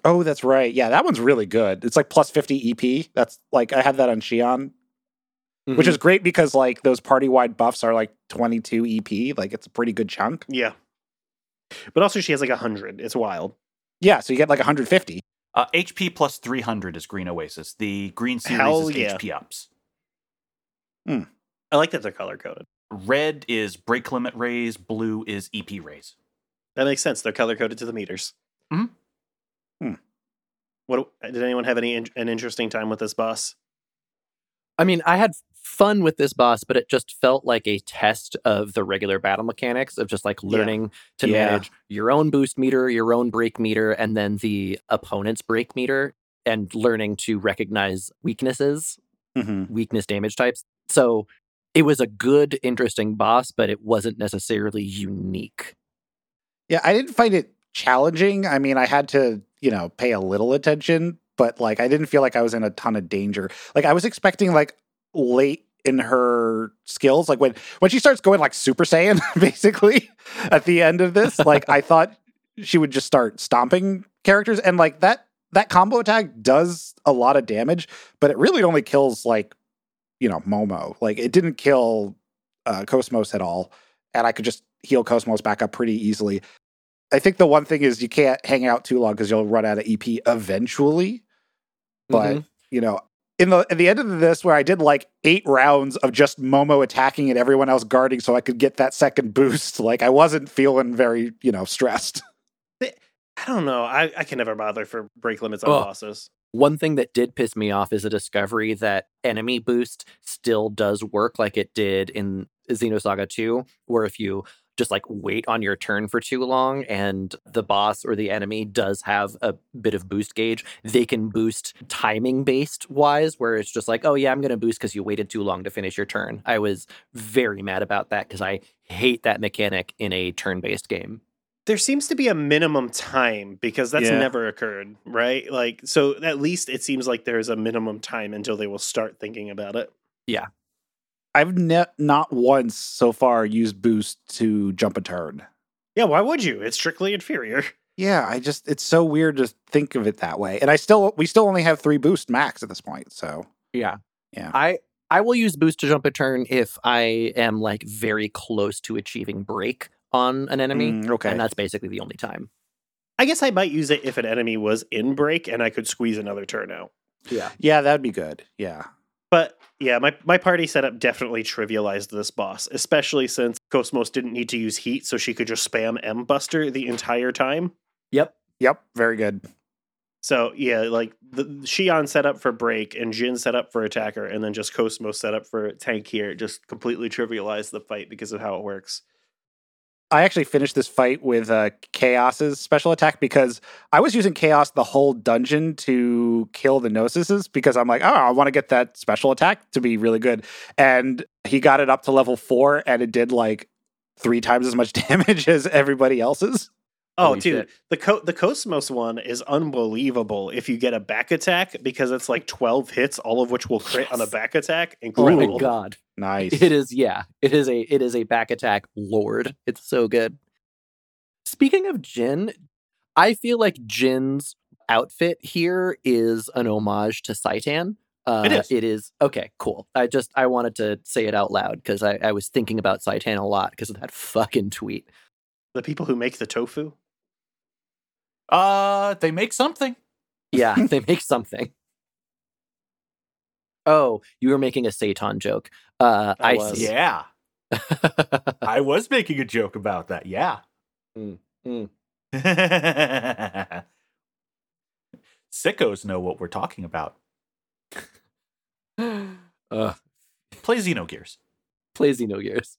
Oh, that's right. Yeah, that one's really good. It's like plus fifty EP. That's like I have that on Shion, Mm-hmm. which is great because like those party wide buffs are like twenty two EP. Like it's a pretty good chunk. Yeah, but also she has like a hundred. It's wild. Yeah, so you get like one hundred fifty. Uh, HP plus 300 is Green Oasis. The Green series Hell is yeah. HP ups. I like that they're color coded. Red is break limit raise. Blue is EP raise. That makes sense. They're color coded to the meters. Mhm. Hmm. What did anyone have any an interesting time with this boss? I mean, I had fun with this boss, but it just felt like a test of the regular battle mechanics of just like Yeah. learning to Yeah. manage your own boost meter, your own break meter, and then the opponent's break meter, and learning to recognize weaknesses, Mm-hmm. weakness damage types. So it was a good, interesting boss, but it wasn't necessarily unique. Yeah, I didn't find it challenging. I mean, I had to, you know, pay a little attention, but like I didn't feel like I was in a ton of danger. Like I was expecting like late in her skills, like when when she starts going like Super Saiyan, basically at the end of this, like I thought she would just start stomping characters, and like that that combo attack does a lot of damage, but it really only kills like you know Momo. Like it didn't kill uh, Cosmos at all, and I could just heal Cosmos back up pretty easily. I think the one thing is you can't hang out too long because you'll run out of EP eventually. But Mhm. you know, in the at the end of this, where I did like eight rounds of just Momo attacking and everyone else guarding, so I could get that second boost. Like I wasn't feeling very you know stressed. I don't know. I, I can never bother for break limits on Oh. bosses. One thing that did piss me off is a discovery that enemy boost still does work like it did in Xenosaga 2, where if you just like wait on your turn for too long and the boss or the enemy does have a bit of boost gauge, they can boost timing based wise, where it's just like, oh yeah, I'm going to boost because you waited too long to finish your turn. I was very mad about that because I hate that mechanic in a turn based game. There seems to be a minimum time because that's Yeah. never occurred, right? Like, so at least it seems like there's a minimum time until they will start thinking about it. I've ne- not once so far used boost to jump a turn. Yeah, why would you? It's strictly inferior. Yeah, I just it's so weird to think of it that way. And I still we still only have three boost max at this point. So Yeah. Yeah. I I will use boost to jump a turn if I am like very close to achieving break on an enemy. Mm, okay. And that's basically the only time. I guess I might use it if an enemy was in break and I could squeeze another turn out. Yeah. yeah, that'd be good. Yeah. But yeah, my, my party setup definitely trivialized this boss, especially since Cosmos didn't need to use heat, so she could just spam M Buster the entire time. Yep. Yep. Very good. So yeah, like the Shion set up for break and Jin set up for attacker, and then just Cosmos set up for tank here. Just completely trivialized the fight because of how it works. I actually finished this fight with uh, Chaos's special attack because I was using Chaos the whole dungeon to kill the Gnosises because I'm like, oh, I want to get that special attack to be really good. And he got it up to level four and it did like three times as much damage as everybody else's. Oh, Holy dude, shit. the co- the Cosmos one is unbelievable. If you get a back attack, because it's like twelve hits, all of which will crit on a back attack. Oh Incredible. my god. Nice. It is yeah. It is a it is a back attack lord. It's so good. Speaking of Jin, I feel like Jin's outfit here is an homage to Citan. Uh, It is. It is okay. Cool. I just I wanted to say it out loud because I, I was thinking about Citan a lot because of that fucking tweet. The people who make the tofu. Uh, they make something. Yeah, they make something. Oh, you were making a Satan joke. Uh, I I, was. Yeah, I was making a joke about that. Yeah. Mm, mm. Sickos know what we're talking about. uh, Play Xenogears. play Xenogears.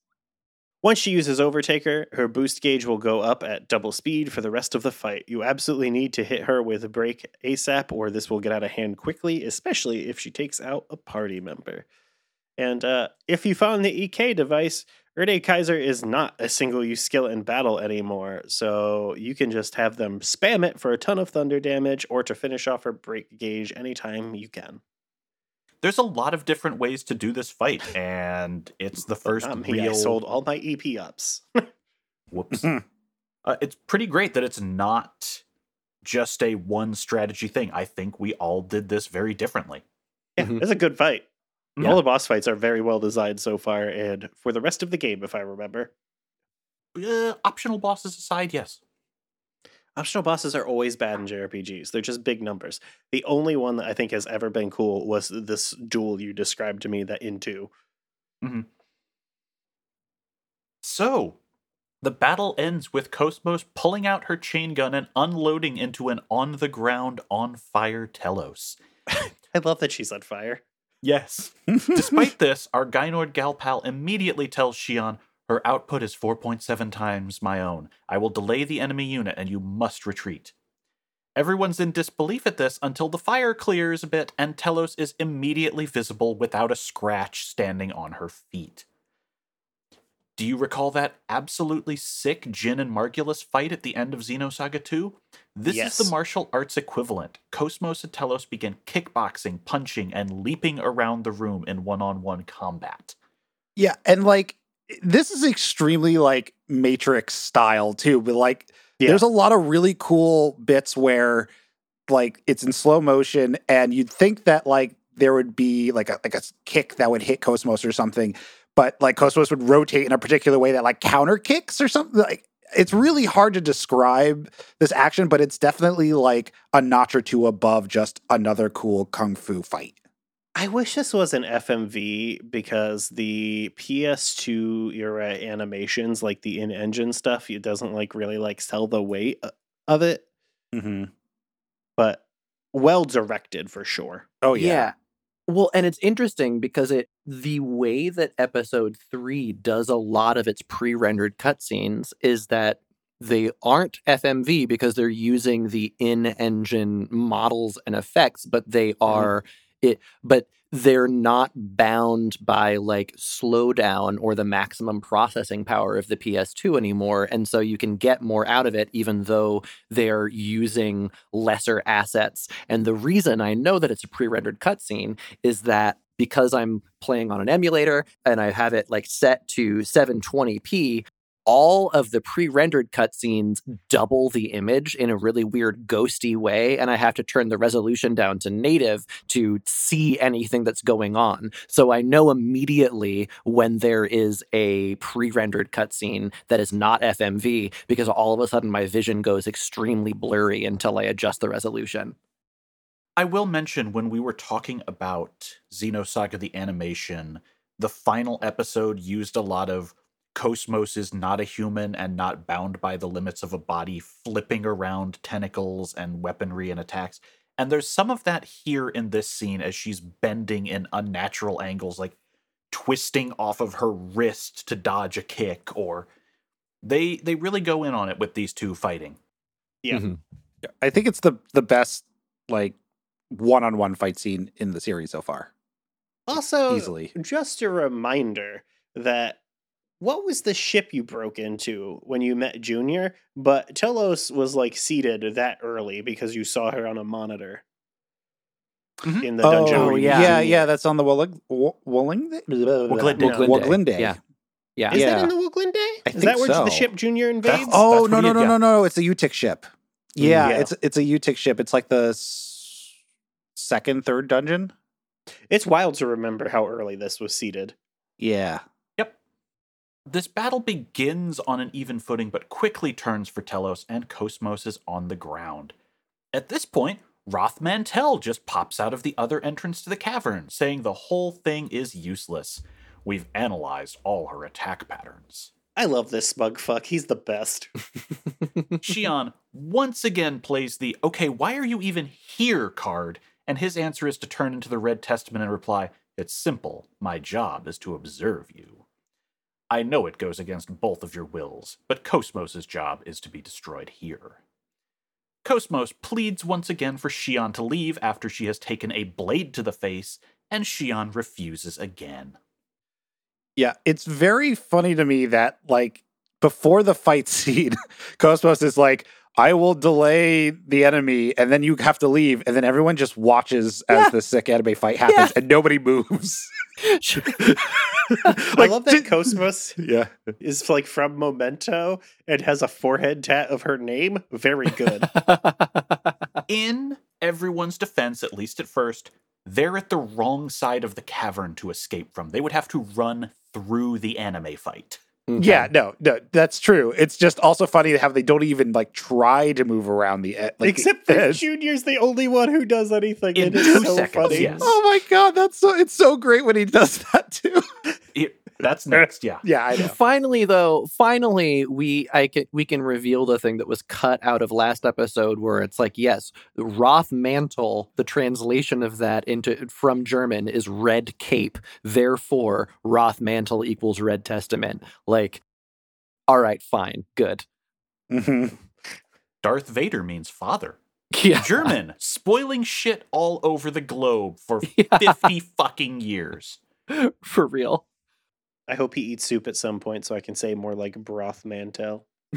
Once she uses Overtaker, her boost gauge will go up at double speed for the rest of the fight. You absolutely need to hit her with a break ASAP, or this will get out of hand quickly, especially if she takes out a party member. And uh, if you found the EK device, Erde Kaiser is not a single use skill in battle anymore, so you can just have them spam it for a ton of thunder damage or to finish off her break gauge anytime you can. There's a lot of different ways to do this fight, and it's the first Not me, I sold all my EP ups. Whoops. uh, it's pretty great that it's not just a one strategy thing. I think we all did this very differently. Yeah, Mhm. it's a good fight. Yeah. All the boss fights are very well designed so far, and for the rest of the game, if I remember. Uh, optional bosses aside, yes. Optional bosses are always bad in JRPGs. They're just big numbers. The only one that I think has ever been cool was this duel you described to me, that into. Mm-hmm. So, the battle ends with Cosmos pulling out her chain gun and unloading into an on the ground, on fire Telos. I love that she's on fire. Yes. Despite this, our Gynoid gal pal immediately tells Shion her output is 4.7 times my own. I will delay the enemy unit and you must retreat. Everyone's in disbelief at this until the fire clears a bit and Telos is immediately visible without a scratch standing on her feet. Do you recall that absolutely sick Jin and Margulis fight at the end of Xenosaga 2? This Yes. is the martial arts equivalent. Cosmos and Telos begin kickboxing, punching, and leaping around the room in one on one combat. Yeah, and like this is extremely like Matrix style too, but like Yeah. there's a lot of really cool bits where like it's in slow motion and you'd think that like there would be like a like a kick that would hit Cosmos or something, but like Cosmos would rotate in a particular way that like counter kicks or something like it's really hard to describe this action, but it's definitely like a notch or two above just another cool kung fu fight. I wish this was an FMV because the PS2 era animations, like the in-engine stuff, it doesn't like really like sell the weight of it, Mm-hmm. but well directed for sure. Oh yeah. Well, and it's interesting because it the way that episode 3 does a lot of its pre-rendered cutscenes is that they aren't FMV because they're using the in-engine models and effects, but they are it but they're not bound by like slowdown or the maximum processing power of the PS2 anymore. And so you can get more out of it, even though they're using lesser assets. And the reason I know that it's a pre rendered cutscene is that because I'm playing on an emulator and I have it like set to 720p, all of the pre-rendered cutscenes double the image in a really weird ghosty way and i have to turn the resolution down to native to see anything that's going on. So i know immediately when there is a pre-rendered cutscene that is not fmv because all of a sudden my vision goes extremely blurry until i adjust the resolution. I will mention when we were talking about Xenosaga the animation, the final episode used a lot of Cosmos is not a human and not bound by the limits of a body, flipping around tentacles and weaponry and attacks. And there's some of that here in this scene as she's bending in unnatural angles, like twisting off of her wrist to dodge a kick, or they they really go in on it with these two fighting. Yeah. Mhm. I think it's the the best like one-on-one fight scene in the series so far. Also, Easily. just a reminder that what was the ship you broke into when you met Junior? But Telos was like seated that early because you saw her on a monitor Mhm. in the dungeon. Oh, where yeah. yeah, yeah. That's on the Walling, Walling, Woglinde. Woglinde. yeah yeah Is Yeah. that in the Woglinde? I Is think that where so. the ship Junior invades? Oh That's no what no no no no! It's a U-TIC ship. Yeah, Yeah. it's it's a U-TIC ship. It's like the s- second, third dungeon. It's wild to remember how early this was seated. Yeah. This battle begins on an even footing, but quickly turns for Telos, and Cosmos is on the ground. At this point, Roth Mantel just pops out of the other entrance to the cavern, saying the whole thing is useless. We've analyzed all her attack patterns. I love this smug fuck. He's the best. Shion, once again plays the okay, why are you even here card? And his answer is to turn into the Red Testament and reply, It's simple. My job is to observe you. I know it goes against both of your wills, but Cosmos' job is to be destroyed here. Cosmos pleads once again for Shion to leave after she has taken a blade to the face, and Shion refuses again. Yeah, it's very funny to me that like before the fight scene, Cosmos is like, I will delay the enemy and then you have to leave. And then everyone just watches as Yeah. the sick anime fight happens Yeah. and nobody moves. I love that did- Cosmos Yeah. is like from Memento and has a forehead tat of her name. Very good. In everyone's defense, at least at first, they're at the wrong side of the cavern to escape from. They would have to run through the anime fight. Okay. Yeah, no, no, that's true. It's just also funny how they don't even like try to move around the like Except the for edge. Junior's the only one who does anything. In and it's two so seconds, funny. yes. Oh my god, that's so it's so great when he does that too. It- that's next, yeah. yeah, I know. Finally, though, finally we I can we can reveal the thing that was cut out of last episode, where it's like, yes, Roth Mantle. The translation of that into from German is Red Cape. Therefore, Roth Mantle equals Red Testament. Like, all right, fine, good. Mhm. Darth Vader means father. Yeah, German, spoiling shit all over the globe for Yeah. 50 fucking years. for real. I hope he eats soup at some point so I can say more like broth mantel.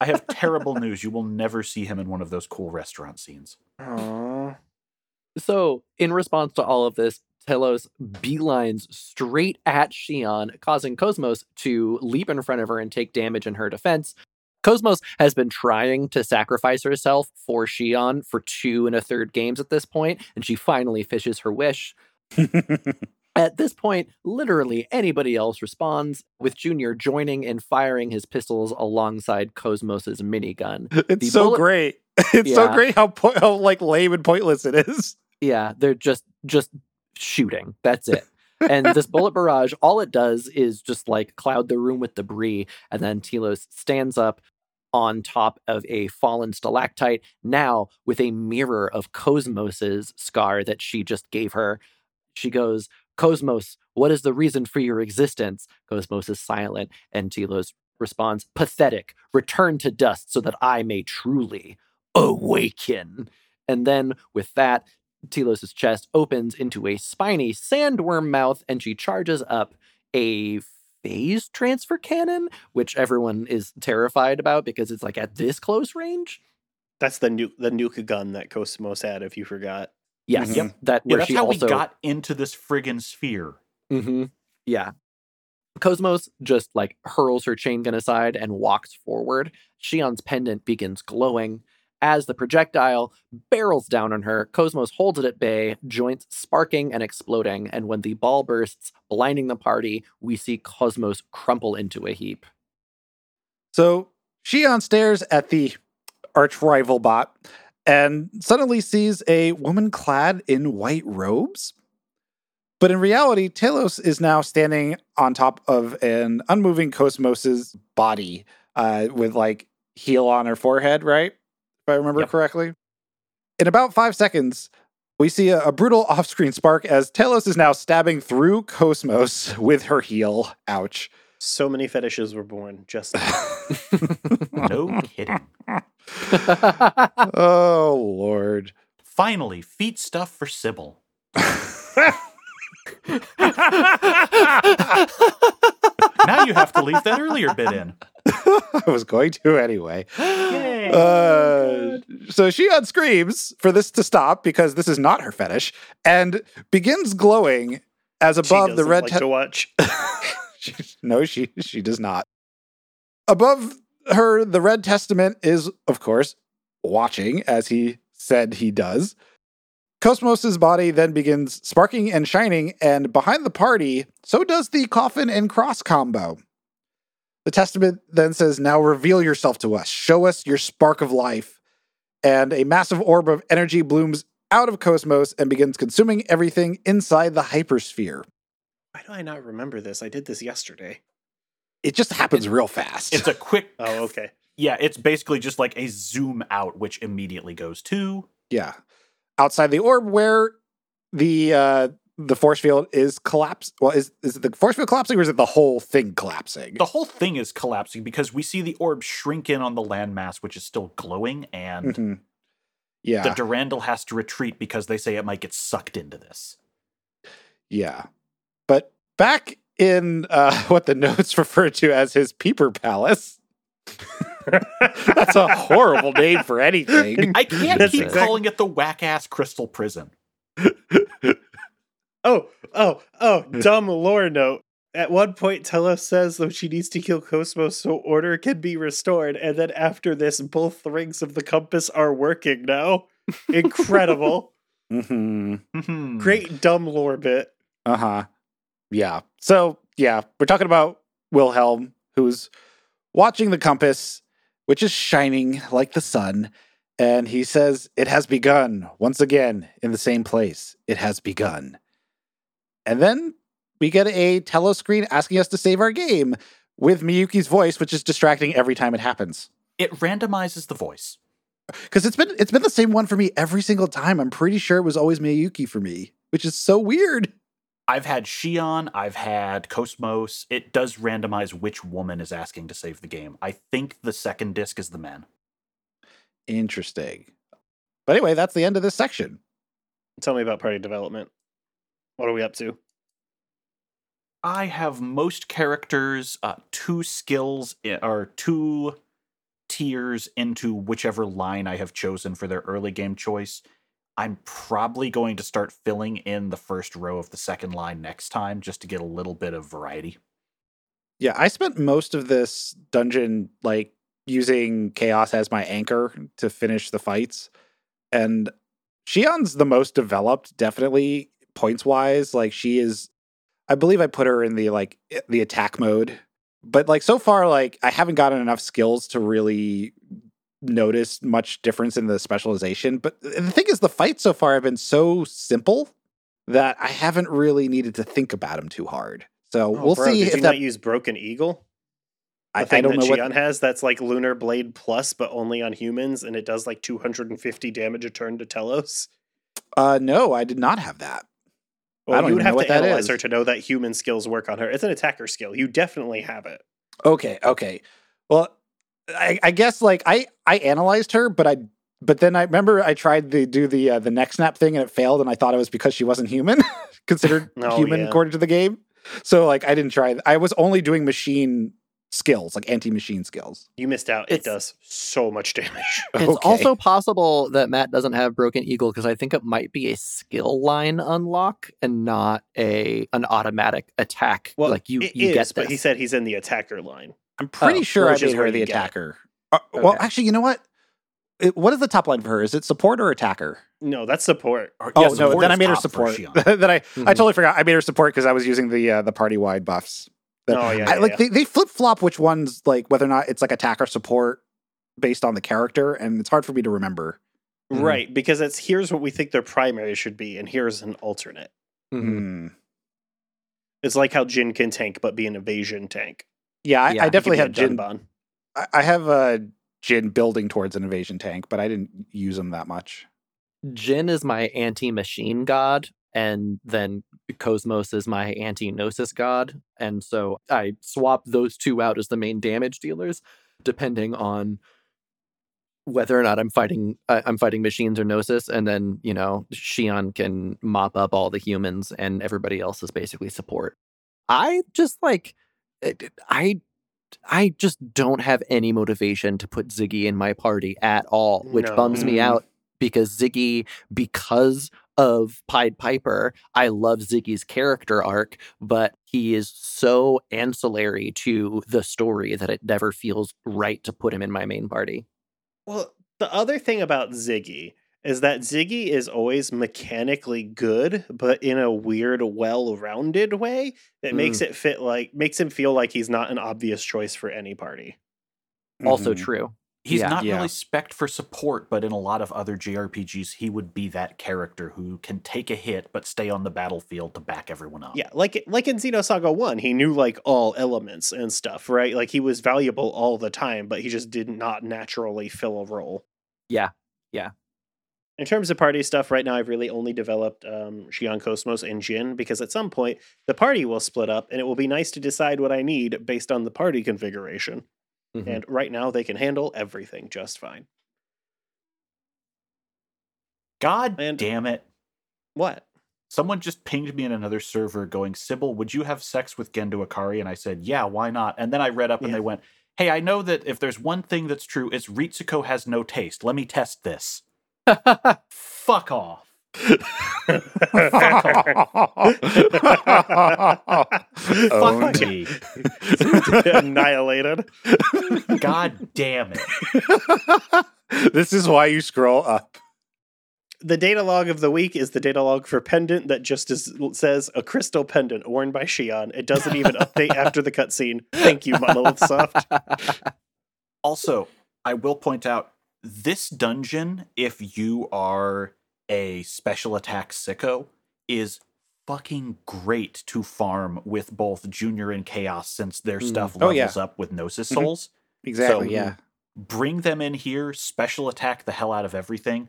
I have terrible news. You will never see him in one of those cool restaurant scenes. Aww. So, in response to all of this, Telos beelines straight at Shion, causing Cosmos to leap in front of her and take damage in her defense. Cosmos has been trying to sacrifice herself for Shion for two and a third games at this point, and she finally fishes her wish. At this point, literally anybody else responds, with Junior joining and firing his pistols alongside Cosmos's minigun. It's The so bullet- great. It's so great how po- how like lame and pointless it is. Yeah, they're just just shooting. That's it. and this bullet barrage, all it does is just like cloud the room with debris, and then Telos stands up on top of a fallen stalactite, now with a mirror of Cosmos's scar that she just gave her. She goes, Cosmos, what is the reason for your existence? Cosmos is silent, and Telos responds, Pathetic. Return to dust so that I may truly awaken. And then with that, Telos' chest opens into a spiny sandworm mouth, and she charges up a phase transfer cannon, which everyone is terrified about because it's like at this close range. That's the nuke the nuke gun that Cosmos had, if you forgot. Yes, Mhm. yep. That Yeah, that's she how also we got into this friggin' sphere. hmm Yeah. Cosmos just like hurls her chain gun aside and walks forward. Shion's pendant begins glowing. As the projectile barrels down on her, Cosmos holds it at bay, joints sparking and exploding. And when the ball bursts, blinding the party, we see Cosmos crumple into a heap. So Shion stares at the arch rival bot and suddenly sees a woman clad in white robes. But in reality, Telos is now standing on top of an unmoving Cosmos's body uh, with like heel on her forehead, right? If I remember Yep. correctly. In about five seconds, we see a, a brutal off screen spark as Telos is now stabbing through Cosmos with her heel. Ouch. So many fetishes were born just No kidding. oh, Lord. Finally, feet stuff for Sybil. Now you have to leave that earlier bit in. I was going to anyway. Yay. Uh, so Shion screams for this to stop because this is not her fetish and begins glowing as she above the red. like te- to watch. She- no, she she does not. Above her, the Red Testament is, of course, watching as he said he does. Cosmos's body then begins sparking and shining, and behind the party, so does the coffin and cross combo. The Testament then says, Now reveal yourself to us. Show us your spark of life. And a massive orb of energy blooms out of Cosmos and begins consuming everything inside the hypersphere. Why do I not remember this? I did this yesterday. It just happens real fast. It's a quick Oh, okay. Yeah, it's basically just like a zoom out, which immediately goes to Yeah. Outside the orb where the uh the force field is collapsed. Well, is is it the force field collapsing or is it the whole thing collapsing? the whole thing is collapsing because we see the orb shrink in on the landmass, which is still glowing, and Mhm. Yeah. the Durandal has to retreat because they say it might get sucked into this. Yeah. But back in uh, what the notes refer to as his Peeper Palace. That's a horrible name for anything. I can't That's keep exact- calling it the whack ass crystal prison. Oh, oh, oh, dumb lore note. At one point, Telos says that she needs to kill Cosmos so order can be restored, and then after this, both rings of the compass are working now. Incredible. hmm Mhm. Great dumb lore bit. Uh huh. Yeah. So, yeah, we're talking about Wilhelm, who's watching the compass, which is shining like the sun. And he says, It has begun once again in the same place. It has begun. And then we get a tele screen asking us to save our game with Miyuki's voice, which is distracting every time it happens. It randomizes the voice. Because it's been it's been the same one for me every single time. I'm pretty sure it was always Miyuki for me, which is so weird. I've had Shion, I've had Cosmos. It does randomize which woman is asking to save the game. I think the second disc is the men. Interesting. But anyway, that's the end of this section. Tell me about party development. What are we up to? I have most characters uh, two skills i- or two tiers into whichever line I have chosen for their early game choice. I'm probably going to start filling in the first row of the second line next time just to get a little bit of variety. Yeah, I spent most of this dungeon like using chaos as my anchor to finish the fights. And Shion's the most developed, definitely points wise. Like she is I believe I put her in the like the attack mode. But like so far, like I haven't gotten enough skills to really notice much difference in the specialization. But the thing is, the fights so far have been so simple that I haven't really needed to think about them too hard. So Oh, we'll bro, see if you that. not use Broken Eagle? I, I don't know what. Shion has that's like Lunar Blade Plus, but only on humans, and it does like 250 damage a turn to Telos. Uh, no, I did not have that. I Well, don't you would have what to analyze is. her to know that human skills work on her. It's an attacker skill. You definitely have it. Okay, okay. Well, I, I guess like I I analyzed her, but I but then I remember I tried to do the uh, the neck snap thing and it failed, and I thought it was because she wasn't human, considered Oh, human yeah. according to the game. So like I didn't try. I was only doing machine skills, like anti machine skills. You missed out. It does so much damage. It's Okay. also possible that Matt doesn't have Broken Eagle because I think it might be a skill line unlock and not a an automatic attack. Well, like you, it you is, get but he said he's in the attacker line. I'm pretty Oh, sure I which is made her the you get it. attacker. Uh, Well, Okay. actually, you know what? It, what is the top line for her? Is it support or attacker? No, that's support. Or- Oh yeah, no, support then I made her support. Shion. then I I Mhm. totally forgot. I made her support because I was using the uh, the party wide buffs. That- Oh, yeah, I, yeah, like yeah. they, they flip flop which ones like whether or not it's like attack or support based on the character, and it's hard for me to remember. Mhm. Right, because it's here's what we think their primary should be, and here's an alternate. Mhm. Hmm. It's like how Jin can tank, but be an evasion tank. Yeah, I, Yeah, I definitely have Jin. Dunban. I, I have a Jin building towards an invasion tank, but I didn't use them that much. Jin is my anti-machine god, and then Cosmos is my anti-gnosis god, and so I swap those two out as the main damage dealers, depending on whether or not I'm fighting uh, I'm fighting machines or gnosis, and then you know Shion can mop up all the humans, and everybody else is basically support. I just like I. I just don't have any motivation to put Ziggy in my party at all, which No. bums me Mm. out because Ziggy, because of Pied Piper, I love Ziggy's character arc, but he is so ancillary to the story that it never feels right to put him in my main party. Well, the other thing about Ziggy is that Ziggy is always mechanically good, but in a weird, well-rounded way that makes Mm. it fit like makes him feel like he's not an obvious choice for any party. Also Mhm. true. He's Yeah. not Yeah. really spec'd for support, but in a lot of other JRPGs, he would be that character who can take a hit but stay on the battlefield to back everyone up. Yeah, like like in Xenosaga 1, he knew like all elements and stuff, right? Like he was valuable all the time, but he just did not naturally fill a role. Yeah, yeah. In terms of party stuff, right now I've really only developed um, Shion Cosmos and Jin because at some point the party will split up and it will be nice to decide what I need based on the party configuration. Mhm. And right now they can handle everything just fine. God And- damn it. What? Someone just pinged me in another server going, Sybil, would you have sex with Gendo Ikari? And I said, yeah, why not? And then I read up and they went, hey, I know that if there's one thing that's true, it's Ritsuko has no taste. Let me test this. Fuck off. Fuck oh, me. Annihilated. God damn it. this is why you scroll up. The data log of the week is the data log for pendant that just is, says a crystal pendant worn by Shion. It doesn't even update after the cutscene. Thank you, Monolith Soft. Also, I will point out this dungeon, if you are a special attack sicko, is fucking great to farm with both Junior and Chaos since their Mm. stuff Oh, levels yeah. up with Gnosis Mhm. Souls. Exactly. So- yeah. Bring them in here, special attack the hell out of everything.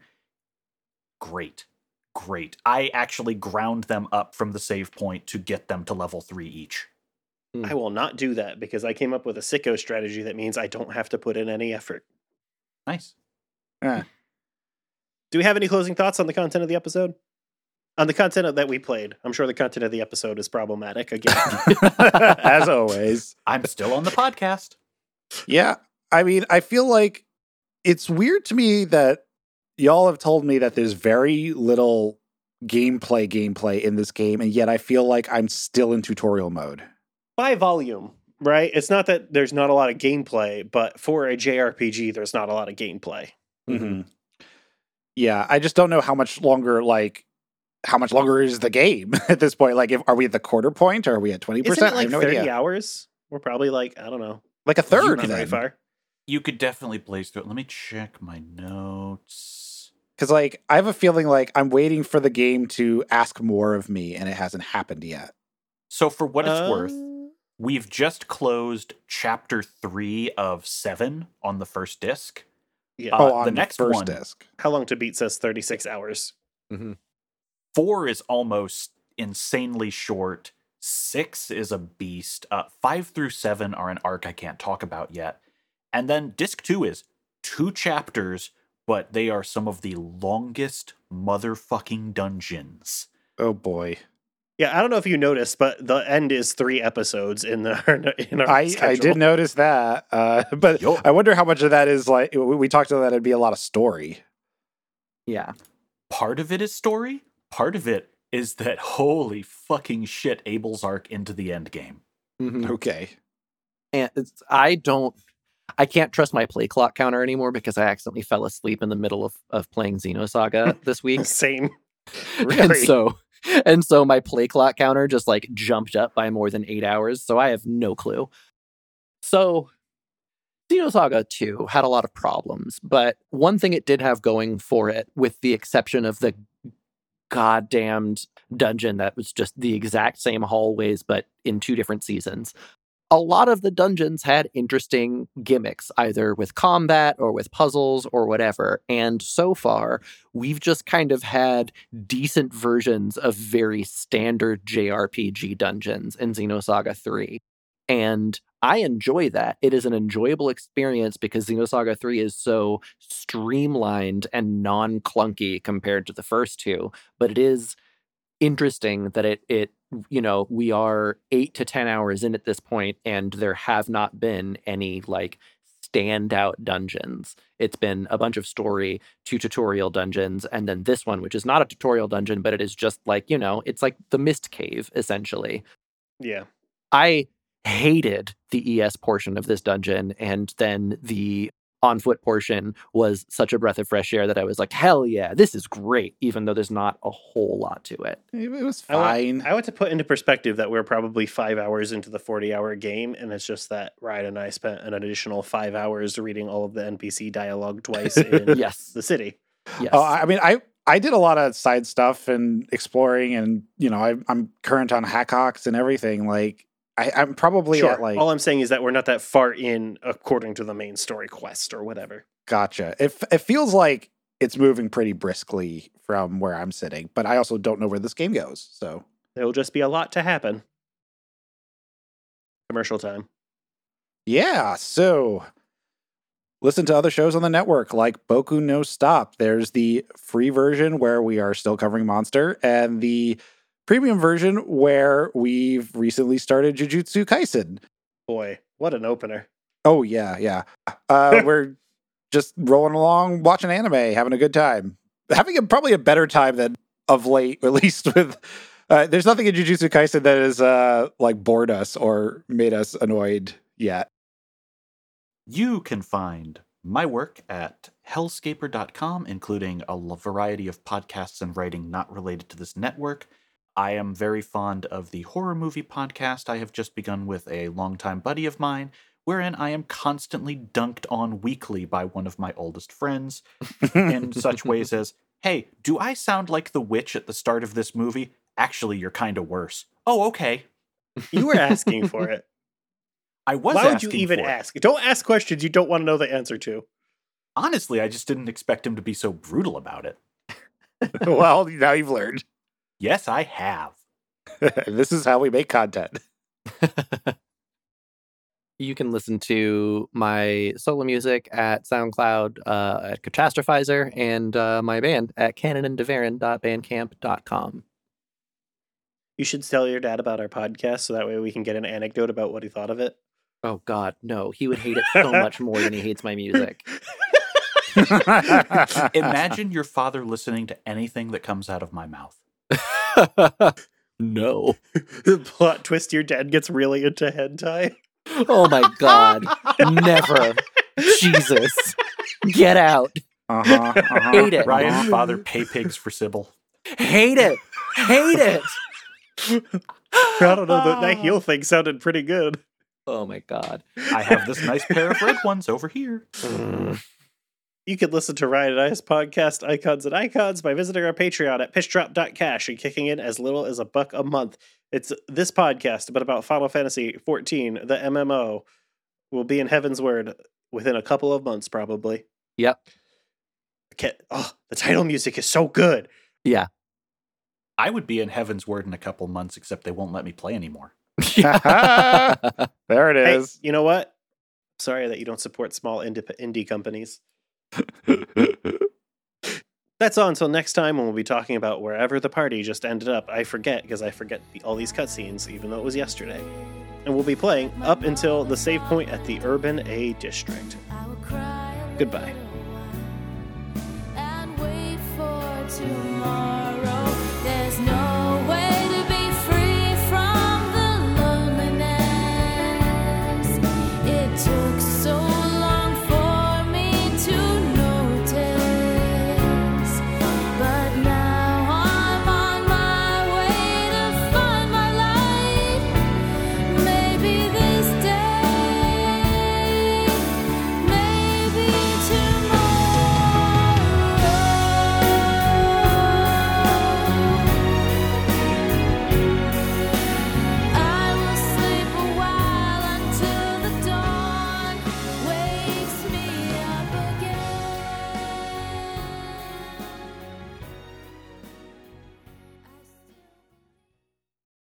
Great. Great. I actually ground them up from the save point to get them to level three each. I will not do that because I came up with a sicko strategy that means I don't have to put in any effort. Nice. Do we have any closing thoughts on the content of the episode? On the content that we played. I'm sure the content of the episode is problematic again. As always. I'm still on the podcast. Yeah. I mean, I feel like it's weird to me that y'all have told me that there's very little gameplay gameplay in this game, and yet I feel like I'm still in tutorial mode. By volume, right? It's not that there's not a lot of gameplay, but for a JRPG, there's not a lot of gameplay. Mm-hmm. Yeah, I just don't know how much longer, like, how much longer is the game at this point? Like, if are we at the quarter point or are we at 20%? Isn't I like have no 30 idea. hours? We're probably like, I don't know. Like a third, not very far. You could definitely blaze through it. Let me check my notes. Because, like, I have a feeling like I'm waiting for the game to ask more of me, and it hasn't happened yet. So, for what it's Uh, worth, we've just closed chapter three of seven on the first disc. Yeah. Uh, oh, the on the, next first one- disc. How long to beat says 36 hours. Four is almost insanely short. Six is a beast. Uh, five through seven are an arc I can't talk about yet. And then disc two is two chapters, but they are some of the longest motherfucking dungeons. Oh boy. Yeah, I don't know if you noticed, but the end is three episodes in the in our I, I did notice that, uh, but Yo. I wonder how much of that is like we we talked about that it'd be a lot of story. yeah. part of it is story. Part of it is that holy fucking shit, Abel's arc into the end game. Mhm. Okay, And it's, I don't, I can't trust my play clock counter anymore because I accidentally fell asleep in the middle of, of playing Xenosaga this week. Same. and so, and so my play clock counter just like jumped up by more than eight hours. So I have no clue. So, Xenosaga 2 had a lot of problems, but one thing it did have going for it, with the exception of the goddamned dungeon that was just the exact same hallways, but in two different seasons. A lot of the dungeons had interesting gimmicks, either with combat or with puzzles or whatever. And so far, we've just kind of had decent versions of very standard JRPG dungeons in Xenosaga 3. And I enjoy that. It is an enjoyable experience because Xenosaga 3 is so streamlined and non clunky compared to the first two. But it is interesting that it, it, you know, we are eight to 10 hours in at this point, and there have not been any like standout dungeons. It's been a bunch of story, two tutorial dungeons, and then this one, which is not a tutorial dungeon, but it is just like, you know, it's like the Mist Cave, essentially. Yeah. I hated the ES portion of this dungeon, and then the on foot portion was such a breath of fresh air that I was like, hell yeah, this is great, even though there's not a whole lot to it. It, it was I want, fine. I want to put into perspective that we're probably five hours into the 40 hour game, and it's just that Ryan and I spent an additional five hours reading all of the NPC dialogue twice in Yes. the city. Yes. Oh, I I mean, I I did a lot of side stuff and exploring, and you know, I, I'm current on Hakox and everything. Like, I, I'm probably Sure. at like all I'm saying is that we're not that far in according to the main story quest or whatever. gotcha. It it feels like it's moving pretty briskly from where I'm sitting, but I also don't know where this game goes. So There'll just be a lot to happen. Commercial time. yeah, so listen to other shows on the network like Boku no Stop. There's the free version where we are still covering Monster, and the premium version where we've recently started Jujutsu Kaisen. Boy, what an opener. Oh yeah, yeah. Uh, we're just rolling along, watching anime, having a good time, having a, probably a better time than of late, at least with. Uh, there's nothing in Jujutsu Kaisen that has uh, like bored us or made us annoyed yet. You can find my work at hellscaper.com, including a variety of podcasts and writing not related to this network. I am very fond of the horror movie podcast I have just begun with a longtime buddy of mine, wherein I am constantly dunked on weekly by one of my oldest friends in such ways as, hey, do I sound like the witch at the start of this movie? Actually, you're kind of worse. Oh, okay. You were asking for it. I was Why would you even for it. ask? Don't ask questions you don't want to know the answer to. Honestly, I just didn't expect him to be so brutal about it. well, now you've learned. Yes, I have. this is how we make content. You can listen to my solo music at SoundCloud uh, at Catastrophizer and uh, my band at canonanddevarin.bandcamp.com. You should tell your dad about our podcast so that way we can get an anecdote about what he thought of it. Oh, God, no. He would hate it so much more than he hates my music. Imagine your father listening to anything that comes out of my mouth. no. The plot twist your dad gets really into hentai. Oh, my God. Never. Jesus. Get out. Uh-huh, uh-huh, Hate it. Ryan's uh-huh. father pay pigs for Sybil. Hate it. Hate it. I don't know, the, that heel thing sounded pretty good. Oh, my God. I have this nice pair of red ones over here. You can listen to Ryan and I's podcast, Icons and Icons, by visiting our Patreon at pitchdrop.cash and kicking in as little as a buck a month. It's this podcast, but about Final Fantasy 14, the MMO, will be in Heavensward within a couple of months, probably. Yep. Can't- oh, the title music is so good. Yeah. I would be in Heavensward in a couple months, except they won't let me play anymore. there it is. Hey, you know what? Sorry that you don't support small indie, indie companies. That's all until next time when we'll be talking about wherever the party just ended up. I forget because I forget the, all these cutscenes, even though it was yesterday. And we'll be playing up until the save point at the Urban A District. Goodbye.